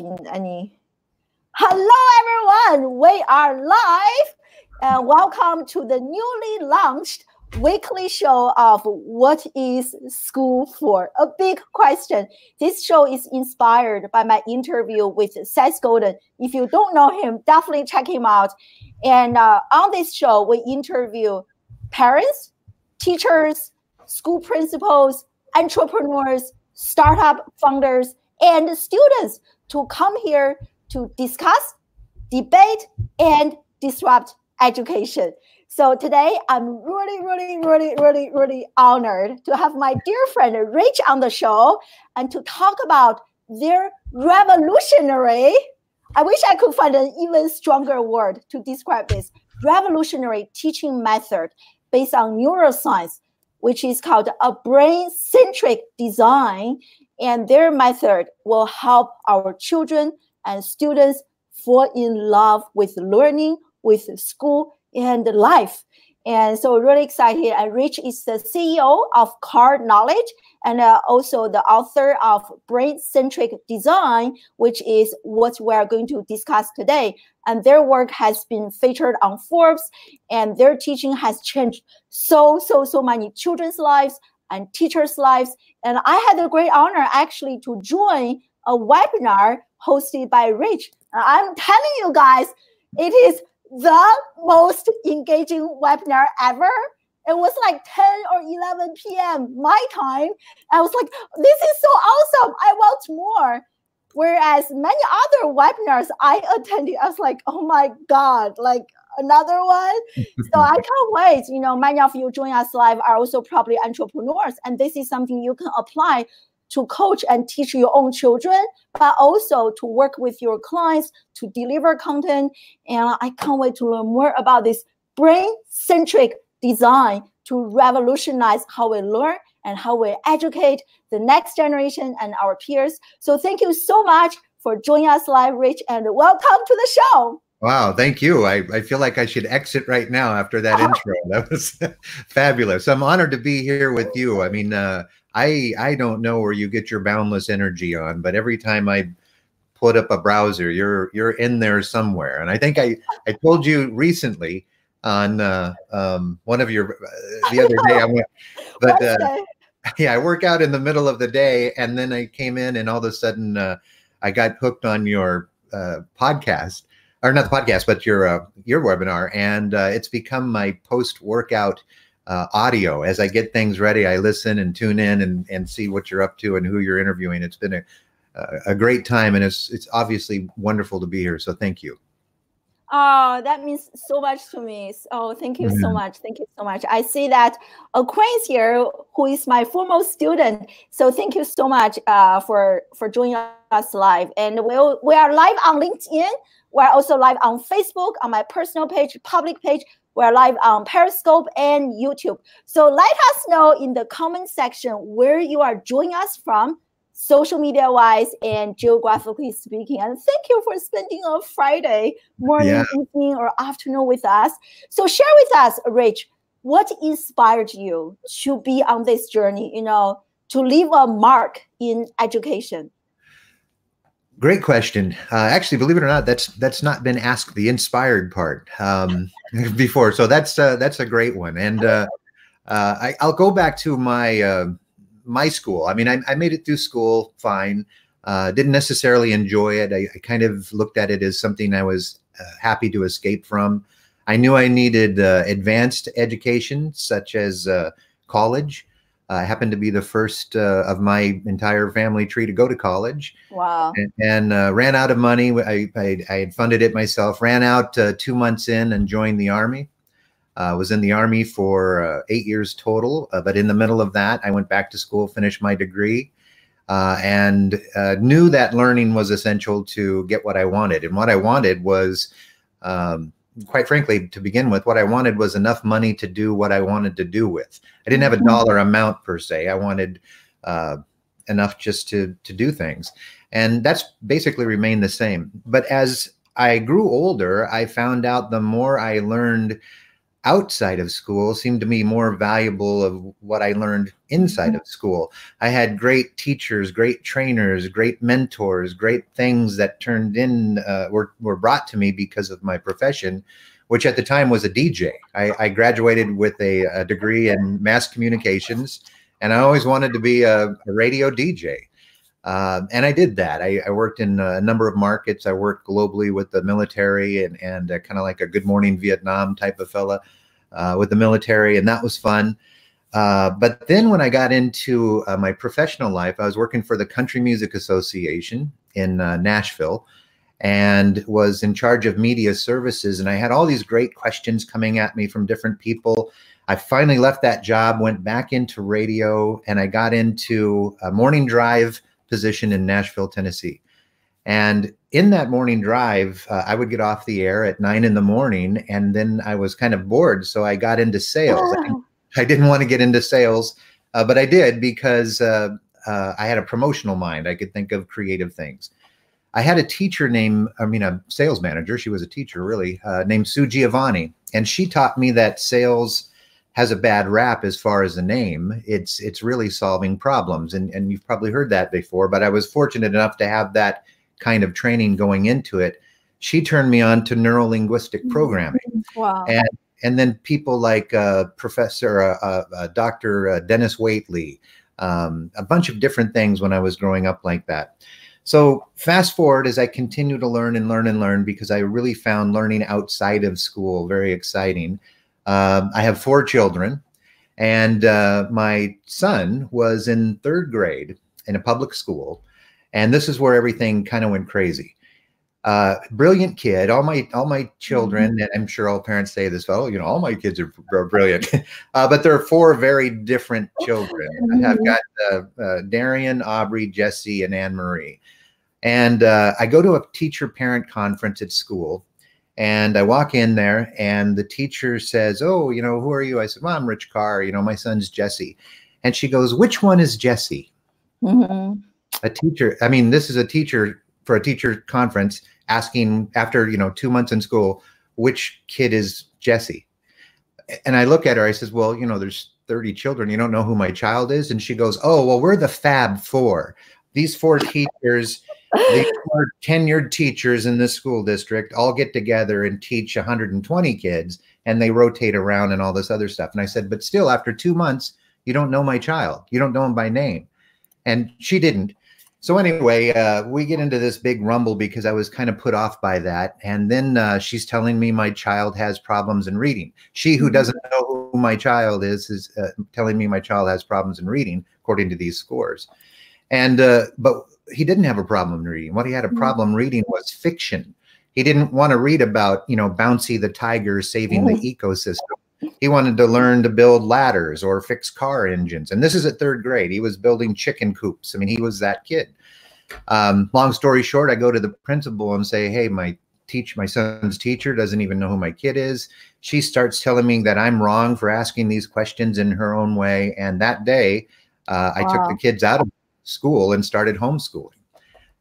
in any. Hello, everyone. We are live, and welcome to the newly launched weekly show of What is School for? A big question. This show is inspired by my interview with Seth Godin. If you don't know him, definitely check him out. And uh, on this show, we interview parents, teachers, school principals, entrepreneurs, startup founders, and students to come here to discuss, debate, and disrupt education. So today, I'm really, really, really, really, really honored to have my dear friend Rich on the show and to talk about their revolutionary. I wish I could find an even stronger word to describe this revolutionary teaching method based on neuroscience, which is called a brain centric design. And their method will help our children and students fall in love with learning, with school, and life. And so, really excited. And Rich is the CEO of Carr Knowledge and uh, also the author of Brain Centric Design, which is what we're going to discuss today. And their work has been featured on Forbes, and their teaching has changed so, so, so many children's lives and teachers' lives. And I had the great honor actually to join a webinar hosted by Rich. I'm telling you guys, it is the most engaging webinar ever. It was like 10 or 11 p.m. my time. I was like, this is so awesome. I want more. Whereas many other webinars I attended, I was like, oh my God, like another one. so I can't wait. You know, many of you join us live are also probably entrepreneurs, and this is something you can apply to coach and teach your own children, but also to work with your clients to deliver content. And I can't wait to learn more about this brain centric design to revolutionize how we learn and how we educate the next generation and our peers. So thank you so much for joining us live, Rich, and welcome to the show. Wow, thank you. I, I feel like I should exit right now after that intro. That was fabulous. I'm honored to be here with you. I mean, uh, I I don't know where you get your boundless energy on, but every time I put up a browser, you're you're in there somewhere. And I think I I told you recently on uh, um, one of your uh, the other day I went, but uh, yeah, I work out in the middle of the day, and then I came in, and all of a sudden uh, I got hooked on your uh, podcast, or not the podcast, but your uh, your webinar, and uh, it's become my post workout uh, audio. As I get things ready, I listen and tune in and, and see what you're up to and who you're interviewing. It's been a, a great time, and it's it's obviously wonderful to be here. So thank you. Oh, that means so much to me. Oh, thank you so much. Thank you so much. I see that Aquarius here, who is my former student. So thank you so much uh, for for joining us live. And we we'll, we are live on LinkedIn. We're also live on Facebook, on my personal page, public page. We're live on Periscope and YouTube. So let us know in the comment section where you are joining us from, social media wise and geographically speaking. And thank you for spending a Friday morning, yeah. evening, or afternoon with us. So share with us, Rich, what inspired you to be on this journey, you know, to leave a mark in education? Great question. Uh, actually, believe it or not, that's that's not been asked the inspired part um, before. So that's uh, that's a great one. And uh, uh I, will go back to my uh, my school. I mean, I, I, made it through school fine. Uh, didn't necessarily enjoy it. I, I, kind of looked at it as something I was happy to escape from. I knew I needed advanced education, such as college. I happened to be the first uh, of my entire family tree to go to college. Wow. And, and uh, ran out of money. I, I, I, had funded it myself, ran out uh, two months in and joined the Army. Uh, was in the Army for uh, eight years total. Uh, but in the middle of that, I went back to school, finished my degree, and knew that learning was essential to get what I wanted. And what I wanted was um, quite frankly, to begin with, what I wanted was enough money to do what I wanted to do with. I didn't have a mm-hmm. dollar amount per se. I wanted uh, enough just to to do things, and that's basically remained the same. But as I grew older, I found out the more I learned outside of school seemed to me more valuable of what I learned inside of school. I had great teachers, great trainers, great mentors, great things that turned in uh, were were brought to me because of my profession, which at the time was a DJ. I, I graduated with a, a, degree in mass communications, and I always wanted to be a, a radio DJ. Uh, and I did that. I, I, worked in a number of markets. I worked globally with the military and, and uh, kind of like a Good Morning Vietnam type of fella uh, with the military, and that was fun. Uh, but then when I got into uh, my professional life, I was working for the Country Music Association in uh, Nashville and was in charge of media services. And I had all these great questions coming at me from different people. I finally left that job, went back into radio, and I got into a morning drive position in Nashville, Tennessee. And in that morning drive, uh, I would get off the air at nine in the morning, and then I was kind of bored. So I got into sales. I, I, didn't want to get into sales, uh, but I did because uh, uh, I had a promotional mind. I could think of creative things. I had a teacher named, I mean, a sales manager. She was a teacher, really, uh, named Sue Giovanni, and she taught me that sales has a bad rap as far as the name. It's it's really solving problems, and and you've probably heard that before. But I was fortunate enough to have that kind of training going into it. She turned me on to neuro linguistic mm-hmm. programming. Wow. And and then people like uh, Professor uh, uh, uh Dr. Uh, Dennis Waitley, um, a bunch of different things when I was growing up like that. So fast forward as I continue to learn and learn and learn because I really found learning outside of school very exciting. Um, I have four children, and uh, my son was in third grade in a public school, and this is where everything kind of went crazy. Uh, brilliant kid. All my all my children, mm-hmm. and I'm sure all parents say this. Oh, you know, all my kids are, brilliant, uh, but there are four very different children. Mm-hmm. I've got uh, uh, Darian, Aubrey, Jesse, and Anne Marie. And uh, I go to a teacher parent conference at school, and I walk in there, and the teacher says, "Oh, you know, who are you?" I said, "Well, I'm Rich Carr. You know, my son's Jesse." And she goes, "Which one is Jesse?" Mm-hmm. A teacher. I mean, this is a teacher for a teacher conference asking after you know two months in school, which kid is Jesse? And I look at her. I says, "Well, you know, there's 30 children. You don't know who my child is?" And she goes, "Oh, well, we're the Fab Four. These four teachers." the tenured teachers in this school district all get together and teach 120 kids and they rotate around and all this other stuff. And I said, but still, after two months, you don't know my child. You don't know him by name. And she didn't. So anyway, uh, we get into this big rumble because I was kind of put off by that. And then uh, she's telling me my child has problems in reading. She, who mm-hmm. doesn't know who my child is, is uh, telling me my child has problems in reading according to these scores. And uh, but he didn't have a problem reading. What he had a mm-hmm. problem reading was fiction. He didn't want to read about, you know, Bouncy the tiger saving the ecosystem. He wanted to learn to build ladders or fix car engines. And this is at third grade. He was building chicken coops. I mean, he was that kid. Um, long story short, I go to the principal and say, Hey, my teach my son's teacher doesn't even know who my kid is. She starts telling me that I'm wrong for asking these questions in her own way. And that day, uh, I wow. took the kids out of school and started homeschooling.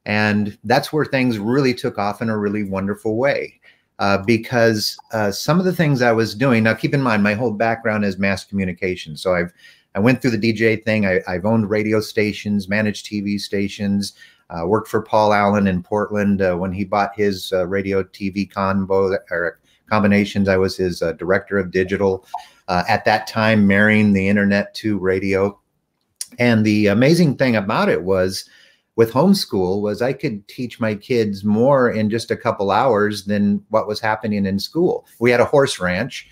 And that's where things really took off in a really wonderful way. Uh, because uh, some of the things I was doing now, keep in mind my whole background is mass communication. So I've I went through the DJ thing. I, have owned radio stations, managed TV stations, uh, worked for Paul Allen in Portland uh, when he bought his uh, radio TV combo or combinations. I was his uh, director of digital at that time, marrying the internet to radio. And the amazing thing about it was with homeschool was I could teach my kids more in just a couple hours than what was happening in school. We had a horse ranch,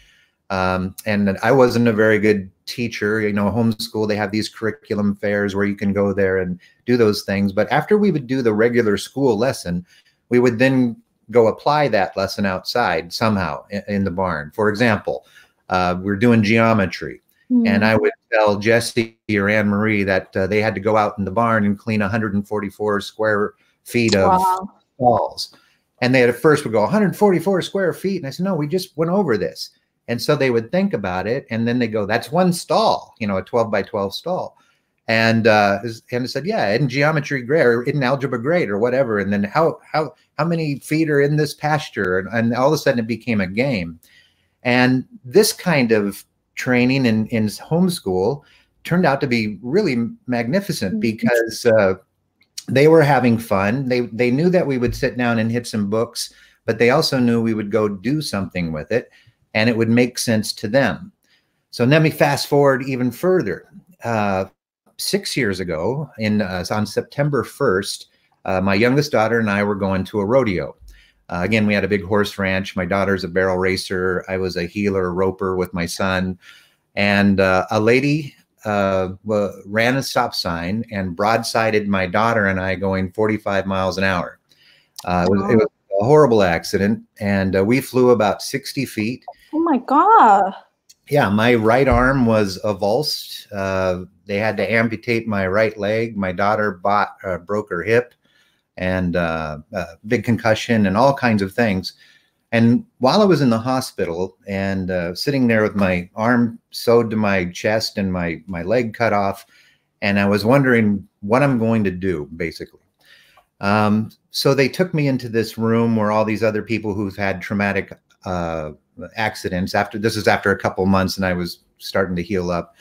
um, and I wasn't a very good teacher. You know, homeschool they have these curriculum fairs where you can go there and do those things. But after we would do the regular school lesson, we would then go apply that lesson outside somehow in, in the barn. For example, uh, we're doing geometry. Mm. And I would tell Jesse or Anne Marie that uh, they had to go out in the barn and clean 144 square feet of wow. walls. And they had at first would go 144 square feet. And I said, no, we just went over this. And so they would think about it. And then they go, that's one stall, you know, a 12 by 12 stall. And uh, and I said, yeah, in geometry grade or in algebra grade or whatever. And then how how how many feet are in this pasture? And, and all of a sudden it became a game. And this kind of training in, in homeschool turned out to be really magnificent mm-hmm. because uh, they were having fun. They they knew that we would sit down and hit some books, but they also knew we would go do something with it, and it would make sense to them. So let me fast forward even further. Uh, six years ago, in uh, on September first, uh, my youngest daughter and I were going to a rodeo. Uh, again, we had a big horse ranch. My daughter's a barrel racer. I was a heeler, roper with my son, and uh, a lady uh, ran a stop sign and broadsided my daughter and I going 45 miles an hour. Uh, it, was, it, was, a horrible accident, and uh, we flew about 60 feet. Oh my god! Yeah, my right arm was avulsed. Uh, they had to amputate my right leg. My daughter bought, uh, broke her hip, and uh, big concussion, and all kinds of things. And while I was in the hospital and uh, sitting there with my arm sewed to my chest and my my leg cut off, and I was wondering what I'm going to do, basically. Um, so they took me into this room where all these other people who've had traumatic uh, accidents. After this is after a couple months, and I was starting to heal up.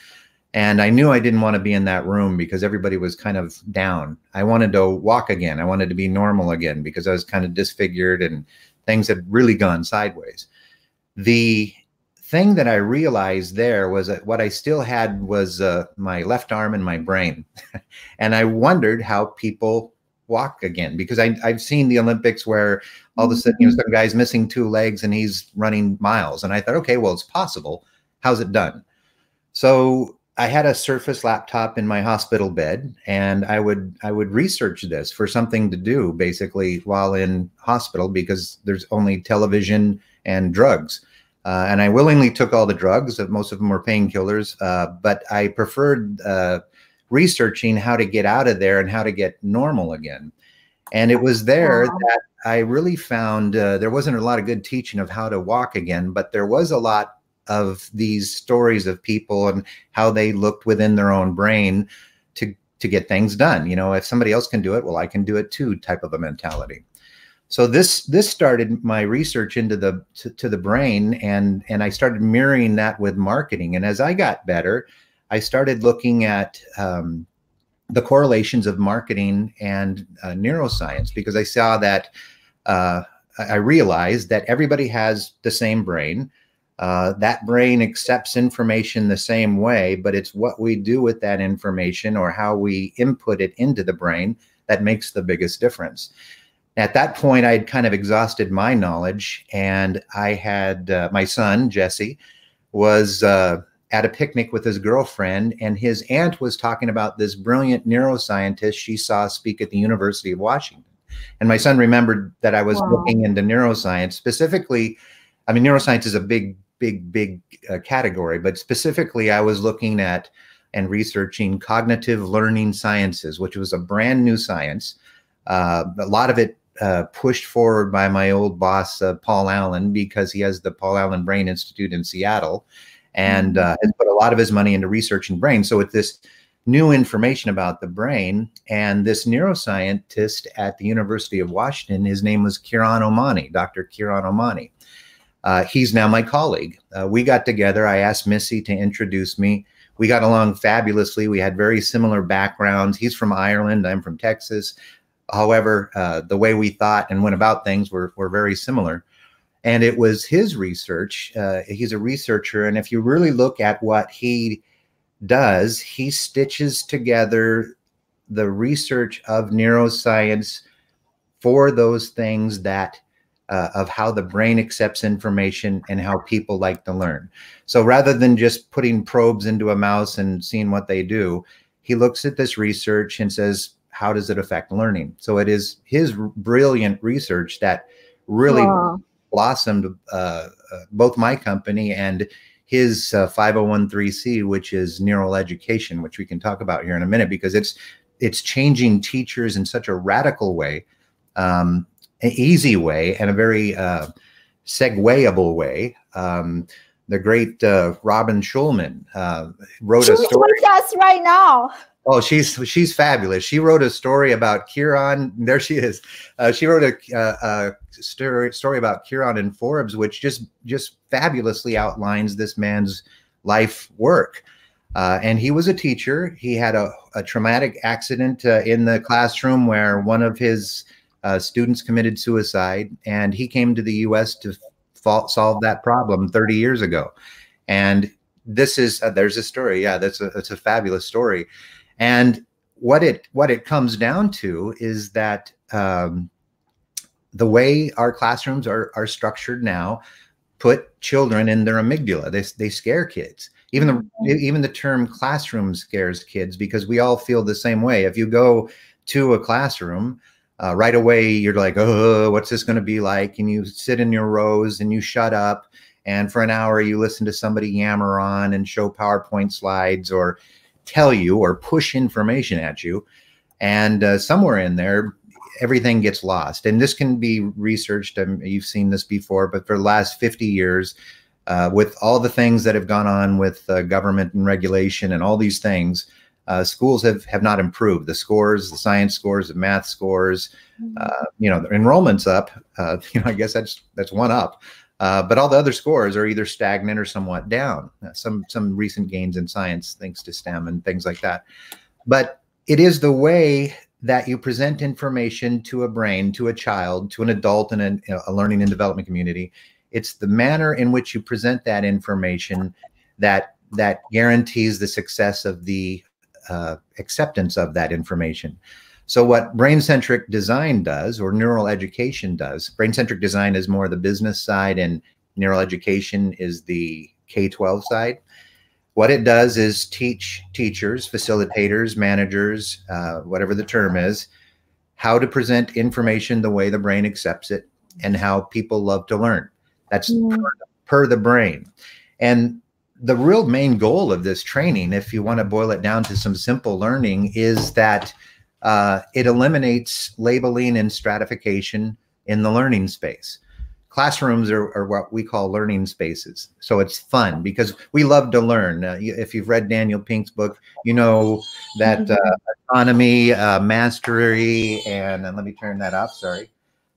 And I knew I didn't want to be in that room because everybody was kind of down. I wanted to walk again. I wanted to be normal again because I was kind of disfigured and things had really gone sideways. The thing that I realized there was that what I still had was uh, my left arm and my brain. and I wondered how people walk again because I, I've seen the Olympics where all of a sudden, you know, mm-hmm. some guy's missing two legs and he's running miles. And I thought, okay, well, it's possible. How's it done? So I had a Surface laptop in my hospital bed, and I would I would research this for something to do basically while in hospital because there's only television and drugs. Uh, and I willingly took all the drugs. Most of them were painkillers, uh, but I preferred uh, researching how to get out of there and how to get normal again. And it was there wow. that I really found uh, there wasn't a lot of good teaching of how to walk again, but there was a lot of these stories of people and how they looked within their own brain to to get things done. You know if somebody else can do it well i can do it too type of a mentality. So this this started my research into the to, to the brain and and i started mirroring that with marketing. And as i got better i started looking at um, the correlations of marketing and uh, neuroscience because i saw that uh, i realized that everybody has the same brain uh, that brain accepts information the same way, but it's what we do with that information or how we input it into the brain that makes the biggest difference. At that point, I had kind of exhausted my knowledge, and I had uh, my son, Jesse, was uh, at a picnic with his girlfriend, and his aunt was talking about this brilliant neuroscientist she saw speak at the University of Washington. And my son remembered that I was wow. looking into neuroscience. Specifically, I mean, neuroscience is a big big, big uh, category, but specifically, I was looking at and researching cognitive learning sciences, which was a brand new science. Uh, a lot of it uh, pushed forward by my old boss, uh, Paul Allen, because he has the Paul Allen Brain Institute in Seattle and mm-hmm. uh, has put a lot of his money into researching brain. So, with this new information about the brain, and this neuroscientist at the University of Washington, his name was Kieran O'Mahony, Dr. Kieran O'Mahony. Uh, he's now my colleague. Uh, we got together. I asked Missy to introduce me. We got along fabulously. We had very similar backgrounds. He's from Ireland. I'm from Texas. However, uh, the way we thought and went about things were, were very similar. And it was his research. Uh, he's a researcher. And if you really look at what he does, he stitches together the research of neuroscience for those things that uh, of how the brain accepts information and how people like to learn. So rather than just putting probes into a mouse and seeing what they do, he looks at this research and says, how does it affect learning? So it is his brilliant research that really wow. blossomed uh, uh, both my company and his uh, 501c, which is neural education, which we can talk about here in a minute because it's it's changing teachers in such a radical way um, easy way and a very uh, segueable way. Um, the great uh, Robyn Shulman uh, wrote She's a story. with us right now. Oh, she's she's fabulous. She wrote a story about Kieran. There she is. Uh, she wrote a, a, a story, story about Kieran in Forbes, which just just fabulously outlines this man's life work. Uh, and he was a teacher. He had a, a traumatic accident uh, in the classroom where one of his uh, students committed suicide, and he came to the U.S. to solve that problem 30 years ago. And this is uh, there's a story. Yeah, that's a that's a fabulous story. And what it what it comes down to is that um, the way our classrooms are are structured now put children in their amygdala. They they scare kids. Even the mm-hmm. even the term classroom scares kids because we all feel the same way. If you go to a classroom, uh, right away you're like, oh, what's this going to be like? And you sit in your rows and you shut up. And for an hour you listen to somebody yammer on and show PowerPoint slides or tell you or push information at you. And uh, somewhere in there, everything gets lost. And this can be researched. and you've seen this before, but for the last 50 years, uh, with all the things that have gone on with uh, government and regulation and all these things, uh, schools have, have not improved. The scores, the science scores, the math scores, mm-hmm. uh, you know, the enrollment's up. Uh, you know, I guess that's that's one up. Uh, but all the other scores are either stagnant or somewhat down. Uh, some some recent gains in science thanks to STEM and things like that. But it is the way that you present information to a brain, to a child, to an adult in a, a learning and development community. It's the manner in which you present that information that that guarantees the success of the uh, acceptance of that information. So what brain-centric design does, or neural education does, brain-centric design is more the business side, and neural education is the K-12 side. What it does is teach teachers, facilitators, managers, uh, whatever the term is, how to present information the way the brain accepts it, and how people love to learn. That's mm. per, per the brain. And the real main goal of this training, if you want to boil it down to some simple learning, is that uh, it eliminates labeling and stratification in the learning space. Classrooms are, are, what we call learning spaces. So it's fun because we love to learn. Uh, if you've read Daniel Pink's book, you know that mm-hmm. uh, autonomy, uh, mastery, and, and let me turn that off, sorry.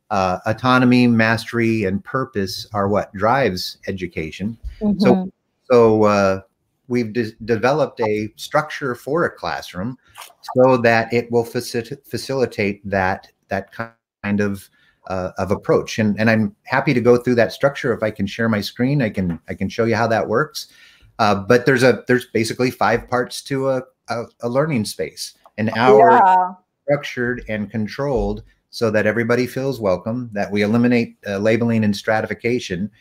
Uh, autonomy, mastery, and purpose are what drives education. Mm-hmm. So, so uh, we've de developed a structure for a classroom so that it will faci facilitate that that kind of uh, of approach. And and I'm happy to go through that structure. If I can share my screen, I can I can show you how that works. Uh, but there's a there's basically five parts to a a, a learning space. An hour yeah. structured and controlled so that everybody feels welcome. That we eliminate uh, labeling and stratification,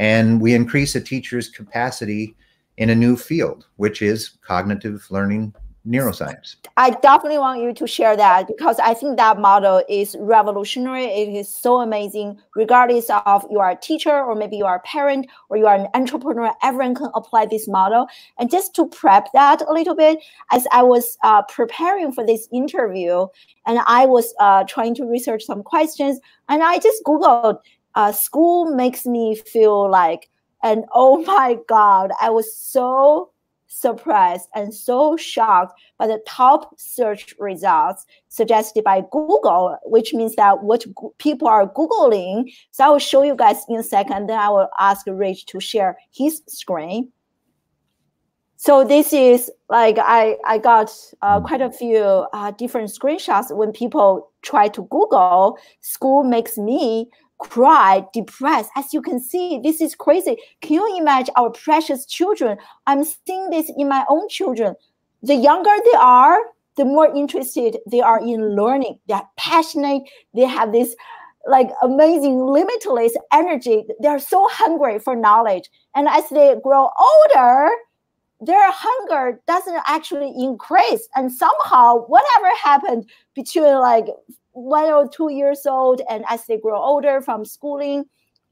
and we increase a teacher's capacity in a new field, which is cognitive learning neuroscience. I definitely want you to share that because I think that model is revolutionary. It is so amazing, regardless of you are a teacher or maybe you are a parent or you are an entrepreneur, everyone can apply this model. And just to prep that a little bit, as I was uh, preparing for this interview and I was uh, trying to research some questions, and I just Googled, uh, school makes me feel like and oh my God, I was so surprised and so shocked by the top search results suggested by Google, which means that what people are Googling. So I will show you guys in a second. Then I will ask Rich to share his screen. So this is like I I got uh, quite a few uh, different screenshots when people try to Google school makes me cry, depressed. As you can see, this is crazy. Can you imagine our precious children? I'm seeing this in my own children. The younger they are, the more interested they are in learning. They're passionate. They have this like amazing, limitless energy. They're so hungry for knowledge. And as they grow older, their hunger doesn't actually increase. And somehow, whatever happened between like one or two years old and as they grow older from schooling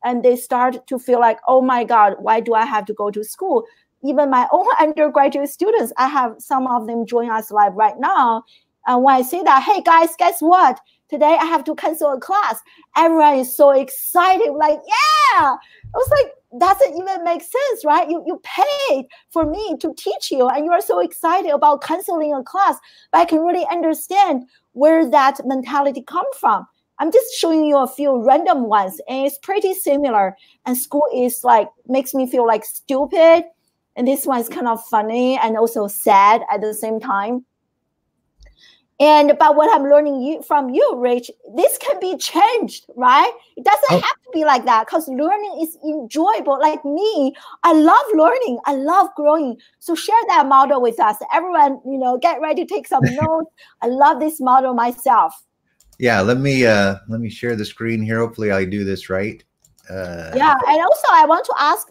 and they start to feel like oh my god why do i have to go to school? Even my own undergraduate students i have some of them join us live right now. And when i say that hey guys guess what? Today i have to cancel a class. Everyone is so excited like yeah. I was like, doesn't even make sense, right? You you paid for me to teach you, and you are so excited about canceling a class, but I can really understand where that mentality come from. I'm just showing you a few random ones, and it's pretty similar. And school is like makes me feel like stupid, and this one is kind of funny and also sad at the same time. And about what I'm learning you, from you, Rich, this can be changed, right? It doesn't oh. have to be like that because learning is enjoyable. Like me, I love learning. I love growing. So share that model with us. Everyone, you know, get ready to take some notes. I love this model myself. Yeah, let me uh let me share the screen here. Hopefully I do this right. Uh, yeah, and also I want to ask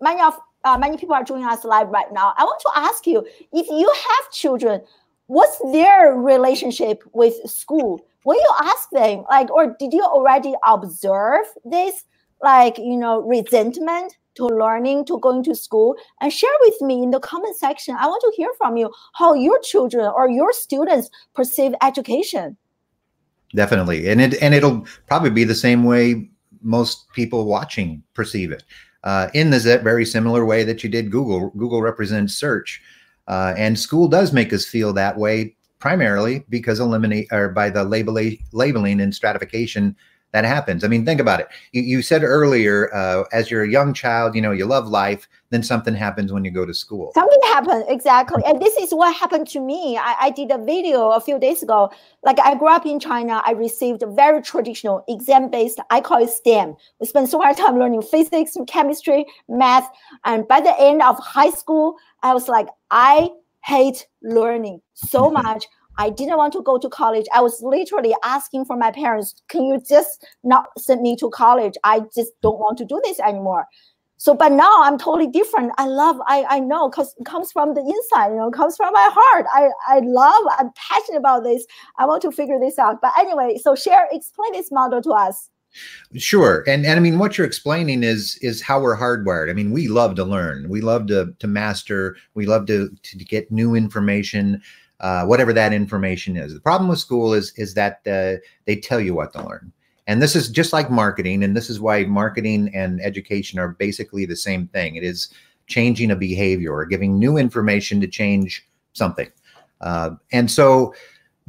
many of uh, many people are joining us live right now. I want to ask you if you have children, what's their relationship with school? When you ask them, like, or did you already observe this, like, you know, resentment to learning, to going to school? And share with me in the comment section. I want to hear from you how your children or your students perceive education. Definitely, and it and it'll probably be the same way most people watching perceive it. Uh, in this very similar way that you did Google. Google represents search. Uh, and school does make us feel that way primarily because eliminate or by the labeling, labeling and stratification that happens. I mean, think about it. You, you said earlier, uh, as you're a young child, you know, you love life. Then something happens when you go to school. Something happened exactly, and this is what happened to me. I, I did a video a few days ago. Like I grew up in China. I received a very traditional exam-based. I call it STEM. We spent so much time learning physics, chemistry, math, and by the end of high school, I was like, I hate learning so mm-hmm. much. I didn't want to go to college. I was literally asking for my parents, can you just not send me to college? I just don't want to do this anymore. So, but now I'm totally different. I love, I, I know because it comes from the inside, you know, comes from my heart. I, I love, I'm passionate about this. I want to figure this out. But anyway, so share, explain this model to us. Sure. And and I mean what you're explaining is is how we're hardwired. I mean, we love to learn. We love to to master. We love to to get new information uh, whatever that information is. The problem with school is is that uh, they tell you what to learn, and this is just like marketing, and this is why marketing and education are basically the same thing. It is changing a behavior or giving new information to change something, uh, and so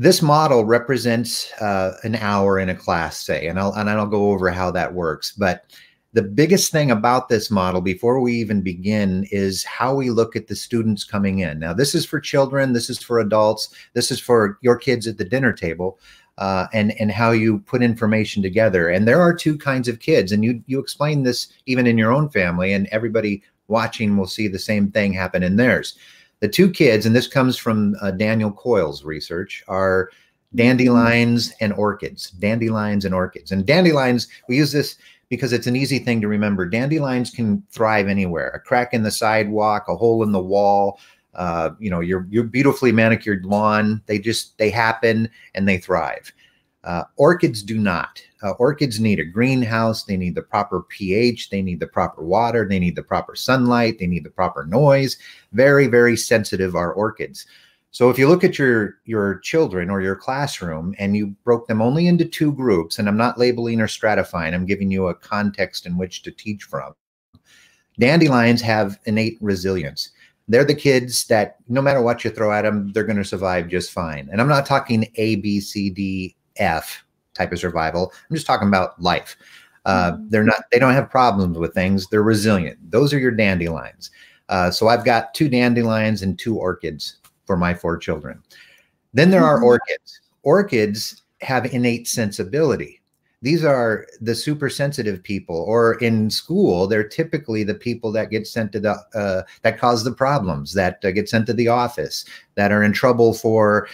this model represents uh, an hour in a class, say, and I'll and I'll go over how that works, but the biggest thing about this model before we even begin is how we look at the students coming in. Now, this is for children, this is for adults, this is for your kids at the dinner table. Uh, and and how you put information together. And there are two kinds of kids, and you you explain this even in your own family, and everybody watching will see the same thing happen in theirs. The two kids, and this comes from uh, Daniel Coyle's research, are dandelions and orchids. Dandelions and orchids. And dandelions, we use this because it's an easy thing to remember. Dandelions can thrive anywhere. A crack in the sidewalk, a hole in the wall, uh, you know, your your beautifully manicured lawn. They just they happen and they thrive. Uh, orchids do not. Uh, orchids need a greenhouse. They need the proper pH. They need the proper water. They need the proper sunlight. They need the proper noise. Very, very sensitive are orchids. So if you look at your your children or your classroom and you broke them only into two groups, and I'm not labeling or stratifying, I'm giving you a context in which to teach from. Dandelions have innate resilience. They're the kids that no matter what you throw at them, they're going to survive just fine. And I'm not talking A, B, C, D, F type of survival. I'm just talking about life. Uh, mm-hmm. they're not. They don't have problems with things. They're resilient. Those are your dandelions. Uh, so I've got two dandelions and two orchids for my four children. Then there are mm-hmm. orchids. Orchids have innate sensibility. These are the super sensitive people, or in school, they're typically the people that get sent to the uh, that cause the problems, that uh, get sent to the office, that are in trouble for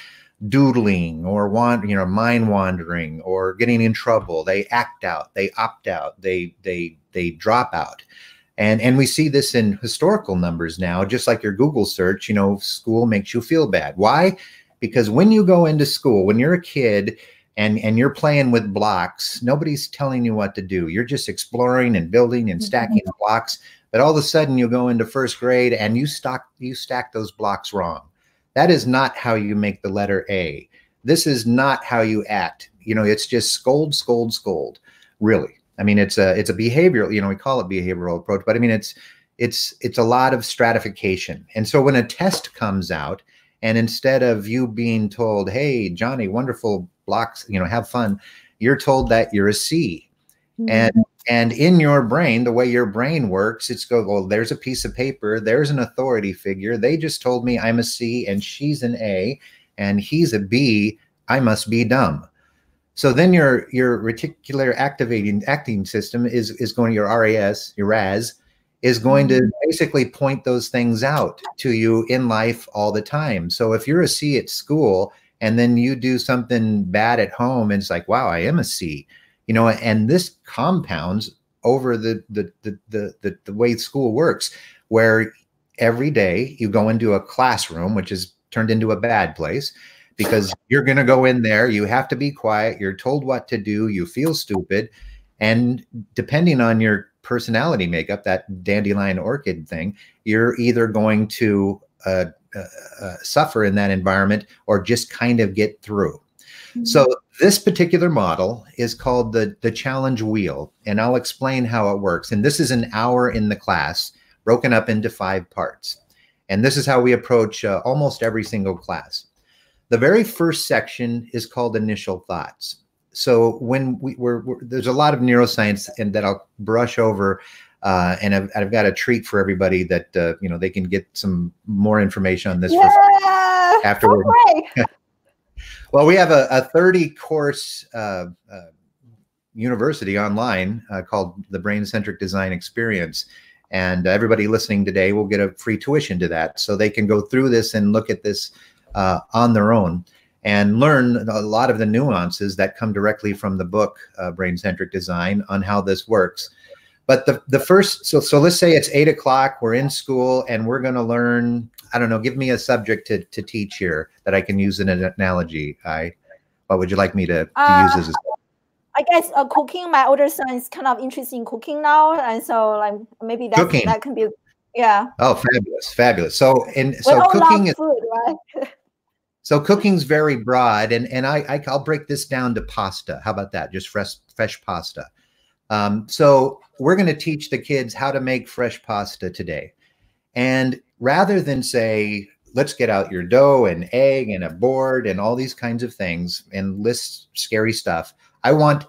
doodling or want you know mind wandering or getting in trouble. They act out, they opt out, they they they drop out. And, and we see this in historical numbers now, just like your Google search, you know, school makes you feel bad. Why? Because when you go into school, when you're a kid and, and you're playing with blocks, nobody's telling you what to do. You're just exploring and building and stacking mm-hmm. blocks. But all of a sudden you go into first grade and you stock you stack those blocks wrong. That is not how you make the letter A. This is not how you act. You know, it's just scold, scold, scold, really. I mean, it's a it's a behavioral, you know, we call it behavioral approach, but I mean, it's it's it's a lot of stratification. And so when a test comes out, and instead of you being told, "Hey, Johnny, wonderful blocks, you know, have fun," you're told that you're a C. Mm-hmm. And and in your brain, the way your brain works, it's go, well, there's a piece of paper, there's an authority figure. They just told me I'm a C and she's an A and he's a B. I must be dumb. So then your your reticular activating acting system is is going your RAS, your RAS is going to mm-hmm. basically point those things out to you in life all the time. So if you're a C at school and then you do something bad at home and it's like, wow, I am a C you know and this compounds over the the the the, the, the way school works where every day you go into a classroom which is turned into a bad place because you're going to go in there you have to be quiet you're told what to do you feel stupid and depending on your personality makeup that dandelion orchid thing you're either going to uh, uh, uh, suffer in that environment or just kind of get through so mm-hmm. This particular model is called the, the challenge wheel, and I'll explain how it works. And this is an hour in the class broken up into five parts. And this is how we approach uh, almost every single class. The very first section is called initial thoughts. So when we, we're, we're there's a lot of neuroscience and that I'll brush over uh, and I've, I've, got a treat for everybody that uh, you know they can get some more information on this yeah, afterward. Well, we have a, a 30 course uh, uh, university online uh, called the Brain Centric Design Experience. And everybody listening today will get a free tuition to that. So they can go through this and look at this uh, on their own and learn a lot of the nuances that come directly from the book uh, Brain Centric Design on how this works. But the, the first, so, so let's say it's eight o'clock, we're in school and we're going to learn I don't know, give me a subject to, to teach here that I can use in an analogy. I, what would you like me to, to uh, use as a I guess uh, cooking. My older son is kind of interested in cooking now, and so like maybe that that can be yeah. Oh, fabulous, fabulous. So and so cooking is food, right? so cooking's very broad, and and I, I will break this down to pasta. How about that? Just fresh fresh pasta. Um, so we're going to teach the kids how to make fresh pasta today, and rather than say, let's get out your dough and egg and a board and all these kinds of things and list scary stuff. I want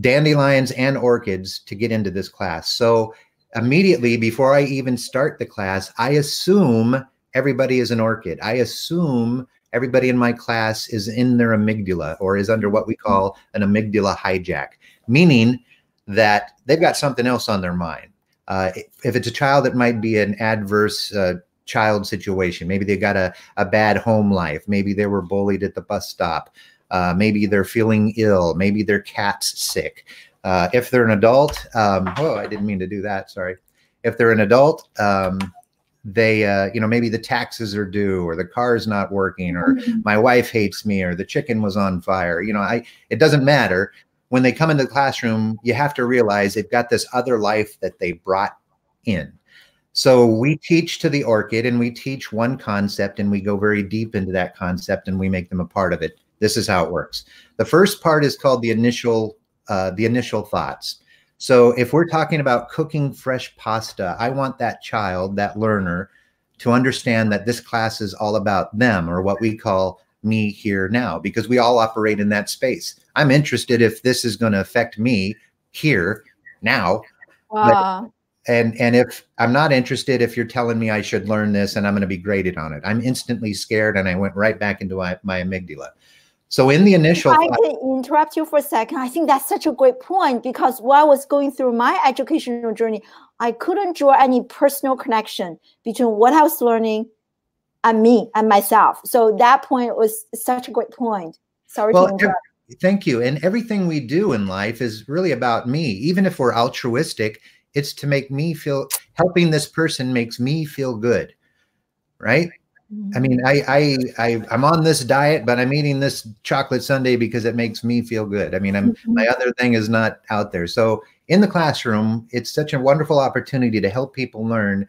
dandelions and orchids to get into this class. So immediately before I even start the class, I assume everybody is an orchid. I assume everybody in my class is in their amygdala or is under what we hmm. call an amygdala hijack, meaning that they've got something else on their mind. Uh, if it's a child that might be an adverse uh, child situation, maybe they got a, a bad home life, maybe they were bullied at the bus stop, uh, maybe they're feeling ill, maybe their cat's sick. Uh, if they're an adult, um, oh, I didn't mean to do that. Sorry. If they're an adult, um, they, uh, you know, maybe the taxes are due, or the car's not working, or mm-hmm. my wife hates me, or the chicken was on fire. You know, I it doesn't matter when they come into the classroom, you have to realize they've got this other life that they brought in. So we teach to the orchid and we teach one concept and we go very deep into that concept and we make them a part of it. This is how it works. The first part is called the initial uh, the initial thoughts. So if we're talking about cooking fresh pasta, I want that child, that learner, to understand that this class is all about them or what we call me here now because we all operate in that space. I'm interested if this is going to affect me here now. Wow. But, and and if I'm not interested, if you're telling me I should learn this and I'm going to be graded on it, I'm instantly scared and I went right back into my, my amygdala. So in the initial, I can interrupt you for a second. I think that's such a great point because while I was going through my educational journey, I couldn't draw any personal connection between what I was learning and me and myself. So that point was such a great point. Sorry well, Thank you. And everything we do in life is really about me. Even if we're altruistic, it's to make me feel helping this person makes me feel good. Right? I mean, I I I I'm on this diet, but I'm eating this chocolate sundae because it makes me feel good. I mean, I'm mm-hmm. my other thing is not out there. So in the classroom, it's such a wonderful opportunity to help people learn.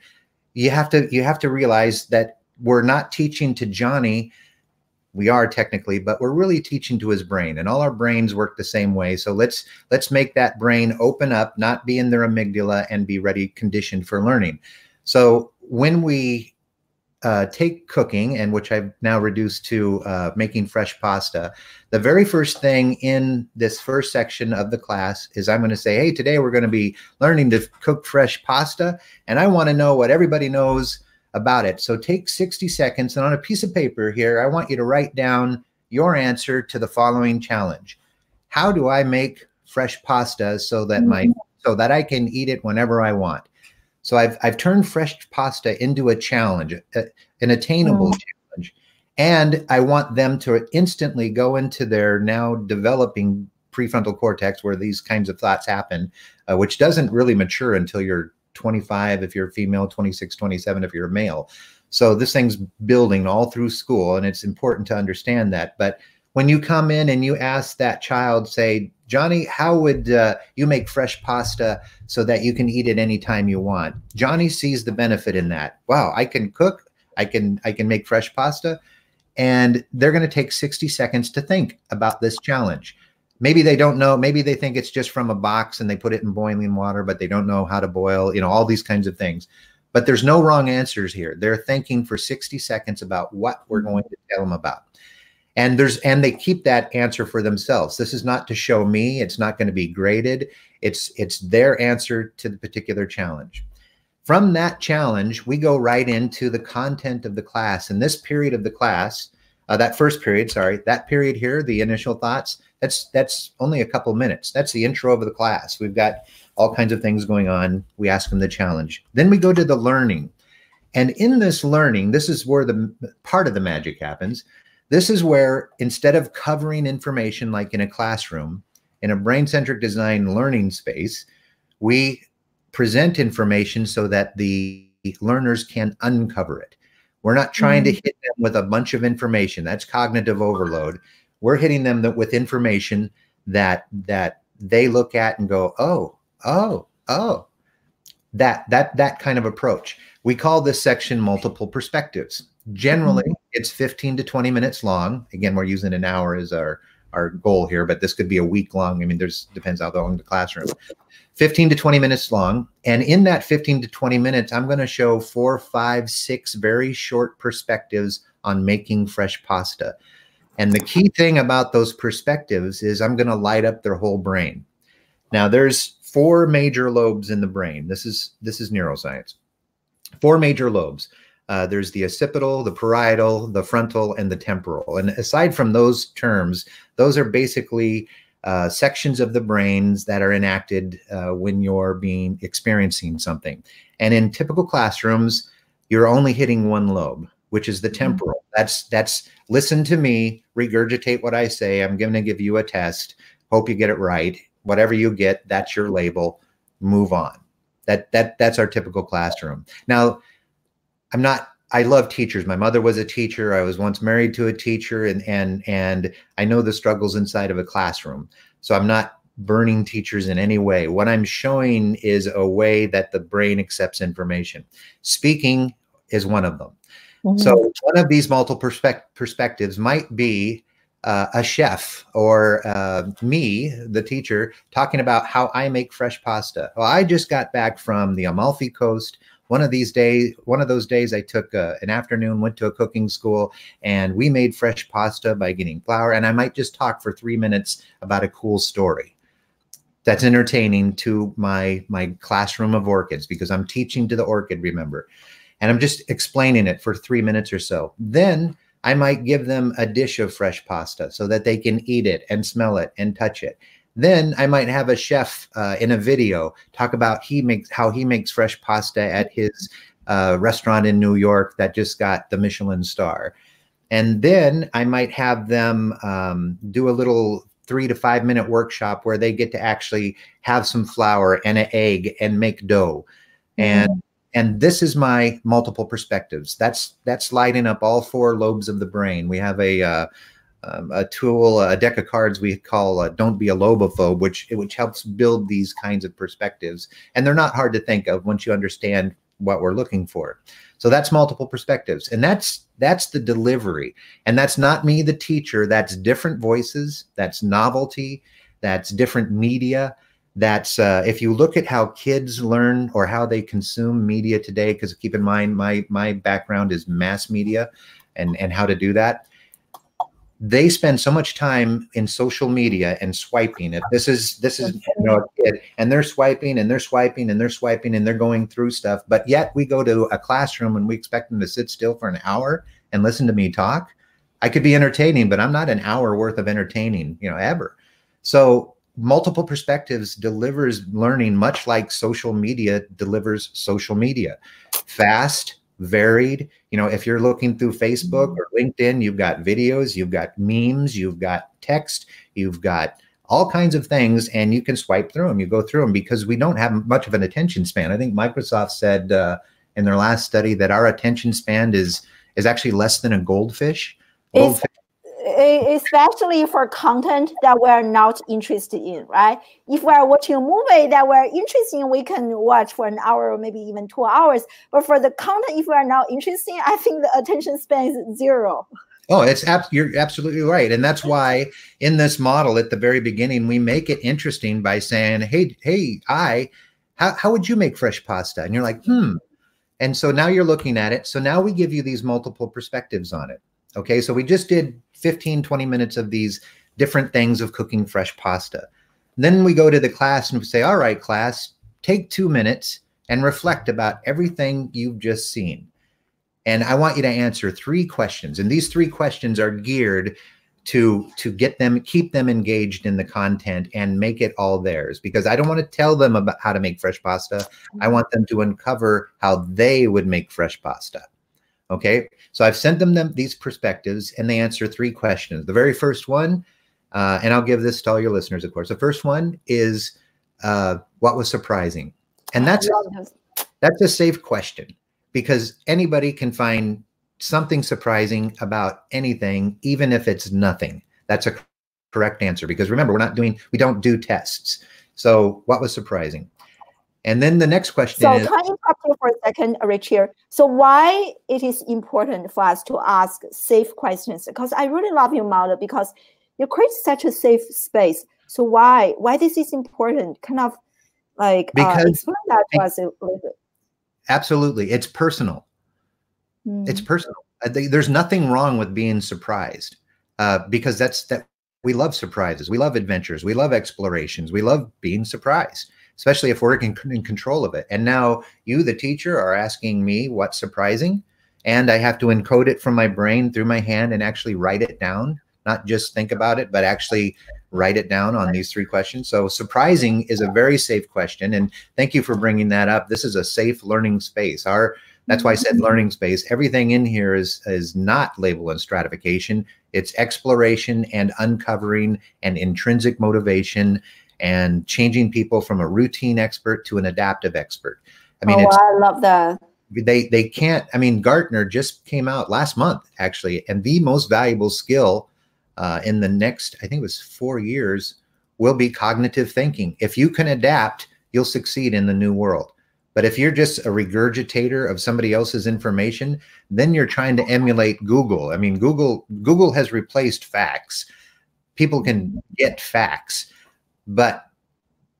You have to you have to realize that we're not teaching to Johnny we are technically but we're really teaching to his brain and all our brains work the same way. So let's let's make that brain open up not be in their amygdala and be ready conditioned for learning. So when we uh, take cooking and which i've now reduced to uh, making fresh pasta the very first thing in this first section of the class is i'm going to say hey today we're going to be learning to cook fresh pasta and i want to know what everybody knows about it. So take 60 seconds and on a piece of paper here, I want you to write down your answer to the following challenge. How do I make fresh pasta so that my mm-hmm. so that I can eat it whenever I want? So I've I've turned fresh pasta into a challenge, a, an attainable mm. challenge. And I want them to instantly go into their now developing prefrontal cortex where these kinds of thoughts happen, uh, which doesn't really mature until you're 25 if you're female, 26, 27 if you're male. So this thing's building all through school, and it's important to understand that. But when you come in and you ask that child, say, Johnny, how would uh, you make fresh pasta so that you can eat it anytime you want? Johnny sees the benefit in that. Wow, I can cook, I can I can make fresh pasta, and they're going to take 60 seconds to think about this challenge maybe they don't know maybe they think it's just from a box and they put it in boiling water but they don't know how to boil you know all these kinds of things. But there's no wrong answers here. They're thinking for 60 seconds about what we're going to tell them about. And there's and they keep that answer for themselves. This is not to show me. It's not going to be graded. It's it's their answer to the particular challenge. From that challenge we go right into the content of the class. And this period of the class uh, that first period sorry that period here the initial thoughts that's that's only a couple minutes. That's the intro of the class. We've got all kinds of things going on. We ask them the challenge. Then we go to the learning. And in this learning, this is where the part of the magic happens. This is where instead of covering information like in a classroom, in a brain centric design learning space, we present information so that the learners can uncover it. We're not trying mm-hmm. to hit them with a bunch of information. That's cognitive overload we're hitting them with information that that they look at and go oh oh oh. That that that kind of approach. We call this section multiple perspectives. Generally mm-hmm. it's 15 to 20 minutes long. Again we're using an hour as our our goal here but this could be a week long. I mean there's depends how long the classroom. 15 to 20 minutes long. And in that 15 to 20 minutes i'm going to show four five six very short perspectives on making fresh pasta and the key thing about those perspectives is I'm going to light up their whole brain. Now there's four major lobes in the brain. This is this is neuroscience. Four major lobes. Uh, there's the occipital, the parietal, the frontal, and the temporal. And aside from those terms, those are basically uh, sections of the brains that are enacted uh, when you're being experiencing something. And in typical classrooms, you're only hitting one lobe which is the mm-hmm. temporal. That's that's listen to me, regurgitate what I say. I'm going to give you a test. Hope you get it right. Whatever you get, that's your label. Move on. That that that's our typical classroom. Now, I'm not I love teachers. My mother was a teacher. I was once married to a teacher and and and I know the struggles inside of a classroom. So I'm not burning teachers in any way. What I'm showing is a way that the brain accepts information. Speaking is one of them. Mm-hmm. So one of these multiple perspect- perspectives might be uh, a chef or uh, me, the teacher, talking about how I make fresh pasta. Well, I just got back from the Amalfi Coast. One of these days, one of those days, I took uh, an afternoon, went to a cooking school, and we made fresh pasta by getting flour. And I might just talk for three minutes about a cool story that's entertaining to my my classroom of orchids because I'm teaching to the orchid. Remember, and I'm just explaining it for three minutes or so. Then I might give them a dish of fresh pasta so that they can eat it and smell it and touch it. Then I might have a chef uh, in a video talk about he makes how he makes fresh pasta at his uh, restaurant in New York that just got the Michelin star. And then I might have them um, do a little three to five minute workshop where they get to actually have some flour and an egg and make dough. And mm-hmm and this is my multiple perspectives that's that's lighting up all four lobes of the brain we have a uh, um, a tool a deck of cards we call uh, don't be a lobophobe which which helps build these kinds of perspectives and they're not hard to think of once you understand what we're looking for. So that's multiple perspectives. And that's that's the delivery. And that's not me the teacher, that's different voices, that's novelty, that's different media. That's uh, if you look at how kids learn or how they consume media today, because keep in mind my my background is mass media and and how to do that they spend so much time in social media and swiping if this is this is you know a kid and they're swiping and they're swiping and they're swiping and they're going through stuff but yet we go to a classroom and we expect them to sit still for an hour and listen to me talk. I could be entertaining but i'm not an hour worth of entertaining you know ever. So multiple perspectives delivers learning much like social media delivers social media fast varied. You know, if you're looking through Facebook or LinkedIn, you've got videos, you've got memes, you've got text, you've got all kinds of things, and you can swipe through them. You go through them because we don't have much of an attention span. I think Microsoft said uh, in their last study that our attention span is is actually less than a goldfish. Goldfish especially for content that we're not interested in, right? If we're watching a movie that we're interested in, we can watch for an hour or maybe even two hours. But for the content, if we're not interested, I think the attention span is zero. Oh, it's ab- you're absolutely right, and that's why in this model at the very beginning we make it interesting by saying, "Hey, hey, I, how how would you make fresh pasta?" And you're like, "Hmm." And so now you're looking at it. So now we give you these multiple perspectives on it. Okay, so we just did 15, 20 minutes of these different things of cooking fresh pasta. Then we go to the class and we say, all right, class, take two minutes and reflect about everything you've just seen. And I want you to answer three questions. And these three questions are geared to to get them keep them engaged in the content and make it all theirs because i don't want to tell them about how to make fresh pasta i want them to uncover how they would make fresh pasta Okay, so I've sent them, them these perspectives and they answer three questions. The very first one, uh, and I'll give this to all your listeners, of course. The first one is uh, what was surprising? And that's that's a safe question because anybody can find something surprising about anything, even if it's nothing. That's a correct answer because remember, we're not doing, we don't do tests. So, what was surprising? And then the next question so is. So can I interrupt you for a second, Rich here? So why it is important for us to ask safe questions? Because I really love your model because you create such a safe space. So why why this is important? Kind of like uh, because, uh, explain that to us a little bit. Absolutely, it's personal. Mm. It's personal. Uh, there's nothing wrong with being surprised uh, because that's that we love surprises. We love adventures. We love explorations. We love being surprised especially if we're in, in control of it. And now you, the teacher, are asking me what's surprising, and I have to encode it from my brain through my hand and actually write it down, not just think about it, but actually write it down on these three questions. So surprising is a very safe question, and thank you for bringing that up. This is a safe learning space. Our that's why I said mm-hmm. learning space. Everything in here is is not label and stratification. It's exploration and uncovering and intrinsic motivation and changing people from a routine expert to an adaptive expert. I mean, oh, I love that. They they can't. I mean, Gartner just came out last month actually, and the most valuable skill uh, in the next, I think it was four years, will be cognitive thinking. If you can adapt, you'll succeed in the new world. But if you're just a regurgitator of somebody else's information, then you're trying to emulate Google. I mean, Google Google has replaced facts. People can get facts but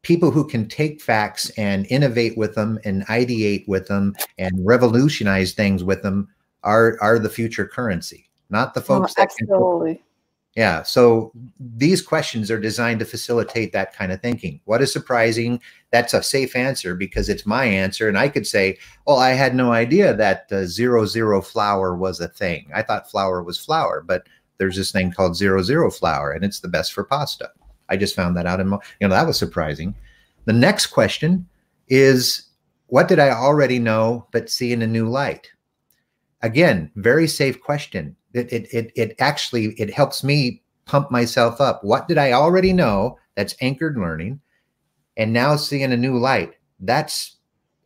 people who can take facts and innovate with them and ideate with them and revolutionize things with them are are the future currency not the folks oh, absolutely. Can, yeah so these questions are designed to facilitate that kind of thinking. What is surprising? That's a safe answer because it's my answer and i could say well, i had no idea that uh, zero zero flour was a thing. I thought flour was flour but there's this thing called zero zero flour and it's the best for pasta I just found that out. And, you know, that was surprising. The next question is what did I already know but see in a new light? Again, very safe question. It, it, it, it actually, it helps me pump myself up. What did I already know that's anchored learning and now see in a new light? That's